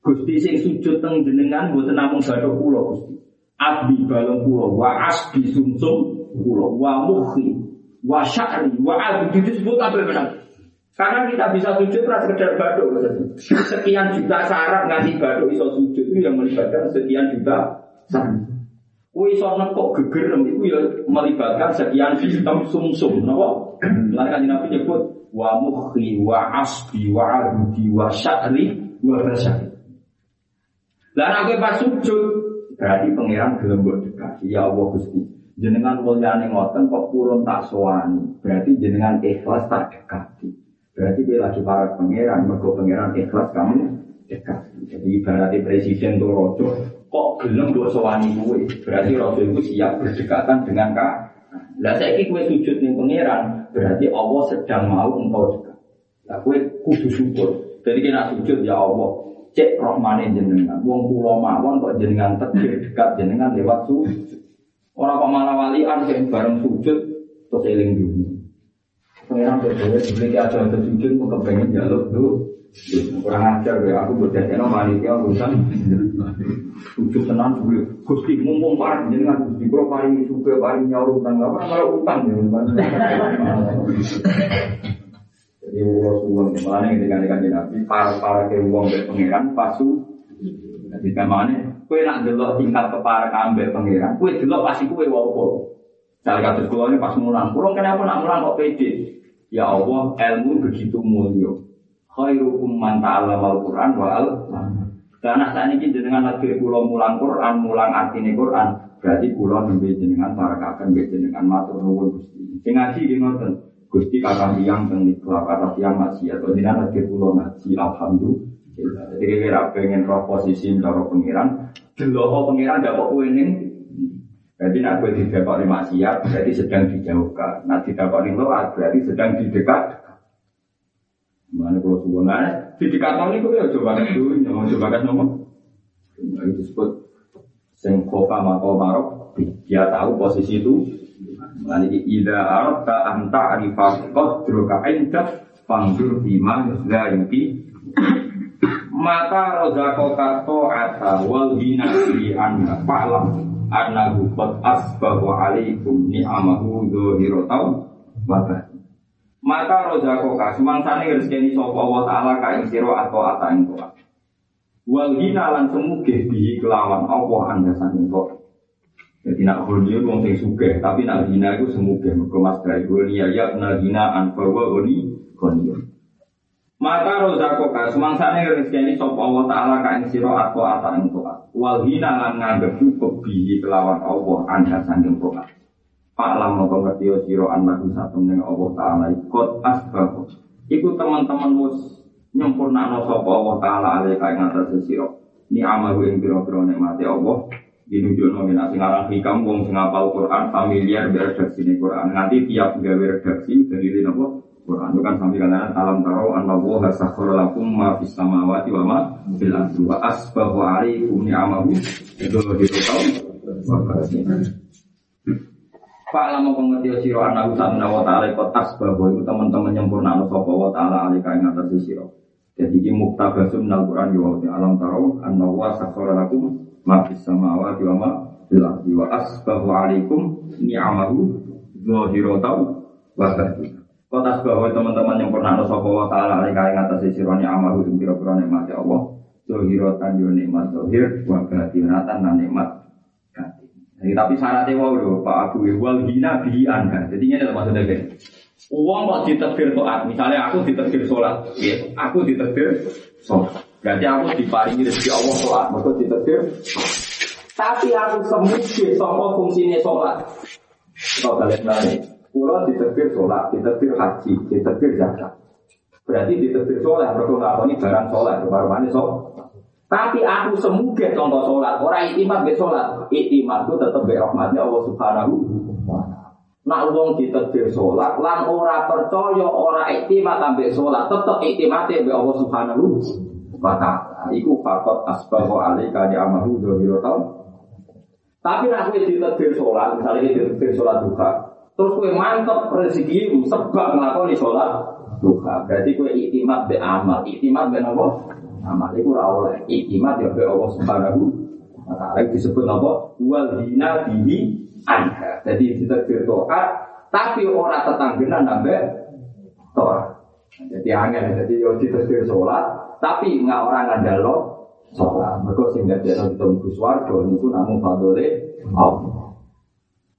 A: Gusti sing sujud teng jenengan mboten namung bathuk kula Gusti. Abdi balung kula wa asbi sumsum kula wa muhi wa sya'ri wa agudi disebut apa benar? Karena kita bisa sujud ras sekedar baduk. Sekian juta syarat ngasih baduk iso sujud itu yang melibatkan sekian juta syarat. Kue iso nekok geger itu ya melibatkan sekian sistem sumsum. Napa? Lan kan Nabi nyebut wa mukhi wa asbi wa adudi wa sya'ri wa rasyari. Lah nek pas sujud berarti pangeran gelem mbok dekat. Ya Allah Gusti. Jenengan mulyane ngoten kok purun tak sowani. Berarti jenengan ikhlas tak dekati. Berarti dia lagi para pangeran, mereka pangeran ikhlas kamu dekat. Jadi berarti presiden tuh rojo, kok gelem buat sewani kue. Berarti rojo itu siap berdekatan dengan kak. Lah saya kue sujud nih pangeran, berarti Allah sedang mau engkau dekat. Lah kue kudu syukur. Jadi kena sujud ya Allah, cek rohmane jenengan. Wong pulau mawon kok jenengan tegir dekat jenengan lewat sujud. Orang kok malah walian bareng sujud terus eling dunia. Pengiran berdua dibeli aja ada sujud mau kepengen jalur tuh kurang ajar ya aku berjaya panitia urusan sujud tenang dulu gusti mumpung parah dengan gusti pro paling juga paling nyawa utang apa malah utang ya <laughs> jadi ulos uang mana yang dengan nabi para para ke uang dari pangeran pasu jadi ke mana kue nak delok tingkat kepara ambek pangeran kue delok pasti kue wapo Cara kasus kulo ini pas mulang, kurang kenapa nak mulang kok pede? Ya Allah, ilmu begitu mulia. Khairukum man ta'allama al-Qur'an wa al Karena saat ini jenengan lagi pulau mulang Quran, mulang artinya Quran, berarti pulau nembe jenengan para nembe jenengan matur nuwun Gusti. Sing ngaji. Gusti kakak tiyang teng niku kata tiyang masih atau jenengan lagi pulau ngaji alhamdulillah. Jadi kira pengen roh posisi cara pengiran, delok pengiran dapat kowe ning Berarti nak gue didapat lima maksiat berarti sedang dijauhkan. Nak didapat lima loat berarti sedang didekat. Mana kalau sebenarnya di dekat ini gue ya coba kan dulu, mau coba kan nomor. Nah, itu disebut sengkofa mako marok. Dia tahu posisi itu. Nanti ida arta anta arifah kodroka indah pangdur bima la yuki mata rozako kato ata wal hina di anda palam annahu qad asbahu alaikum ni'amahu dzahiratan wa maka rozako ka semangsane rezeki sapa wa taala ka ing atau ata ing wal hina lan semuge bihi kelawan apa anda toa jadi nak hulnya wong sing sugih tapi nak hina itu semuge mergo mas dari ya ya na hina an fawa goni goni maka rozako ka semangsane rezeki sapa Allah taala ka ing sira atau ata ing toa. Wal hina lan nganggep cukup bihi kelawan Allah anda sanging toa. Pak lam moko ngerti sira anak satu ning Allah taala ikut asbab. Iku teman-teman mus nyempurnakno sapa Allah taala ale ka ing atas sira. Ni amalu ing pira-pira nikmate Allah dinunjukno nek sing aran hikam wong sing hafal Quran familiar biar redaksi Quran. Nanti tiap gawe redaksi dari napa Quran itu kan sampai kalian alam taro an Allah sakhara lakum ma fis samawati wa ma fil ardi wa asbahu alaikum ni'amahu dzahiratan wa batinah. Pak lama pengerti siro anak usaha wa ta'ala ikut asbahu itu teman-teman nyempurna sapa wa ta'ala alika ing atas siro. Jadi ini muktabasum nal Quran wa alam taro an Allah sakhara lakum ma fis samawati wa ma fil ardi wa asbahu alaikum ni'amahu dzahiratan wa batinah. Kota bahwa teman-teman yang pernah ada sopo wa ta'ala alika yang atas sironi amalu yang kira-kira nikmat ya Allah. Zohirotan yo nikmat zohir Wa batinatan dan nikmat tapi syaratnya wow Pak Abu Wal hina bihi anha Jadi ini adalah maksudnya kan Uang kok diterbir to'at Misalnya aku diterbir sholat ya, Aku diterbir sholat Berarti aku diparingi rezeki Allah to'at Maka diterbir Tapi aku semuji sama fungsinya sholat. Kalau kalian nanya, pulau diterbit sholat, diterbit haji, diterbit zakat. Berarti diterbit sholat, mereka ini barang sholat, baru sholat. Tapi aku semuge contoh sholat, orang itimat be sholat, itimat itu tetap be rahmatnya Allah Subhanahu Nak wong ditetir sholat, lan ora percaya, ora itimat ambek sholat, tetap itimatnya be Allah Subhanahu wa taala. Iku fakot asbahu alika di amahu dohiro tau. Tapi nak kowe ditetir sholat, misalnya kita ditetir sholat duha, terus kowe mantep rezeki sebab ngelakoni sholat duha. Berarti kowe itimat be amal, itimat be apa? Amal itu ora oleh. Itimat ya be Allah Subhanahu wa taala disebut apa? Wal hina bihi anha. Jadi ditetir toat, tapi ora tetanggenan sampai toat. Jadi angin, jadi yo ditetir sholat, tapi nggak orang ngandalo sholat. Mereka sehingga dia kita mungkin suarga, itu namun fadole Allah.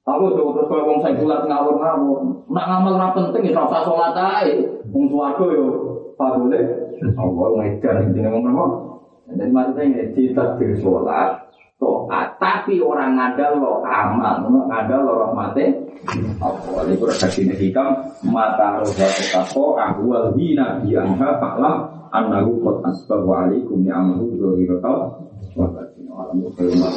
A: Aku tuh terus kalau saya bulat ngawur ngawur, nak ngamal nggak penting ya rasa sholat aja. Wong suarga yo fadole Allah ngajar ini ngomong apa? Jadi maksudnya ini kita di sholat, toat, tapi orang ngadal lo amal, ngadal lo rahmati. Allah itu redaksi hikam mata roda tetako ahwal hina biangha faklam annahu qad asbahu alaikum ni'amahu dzahiratan wa batinah. Alhamdulillah.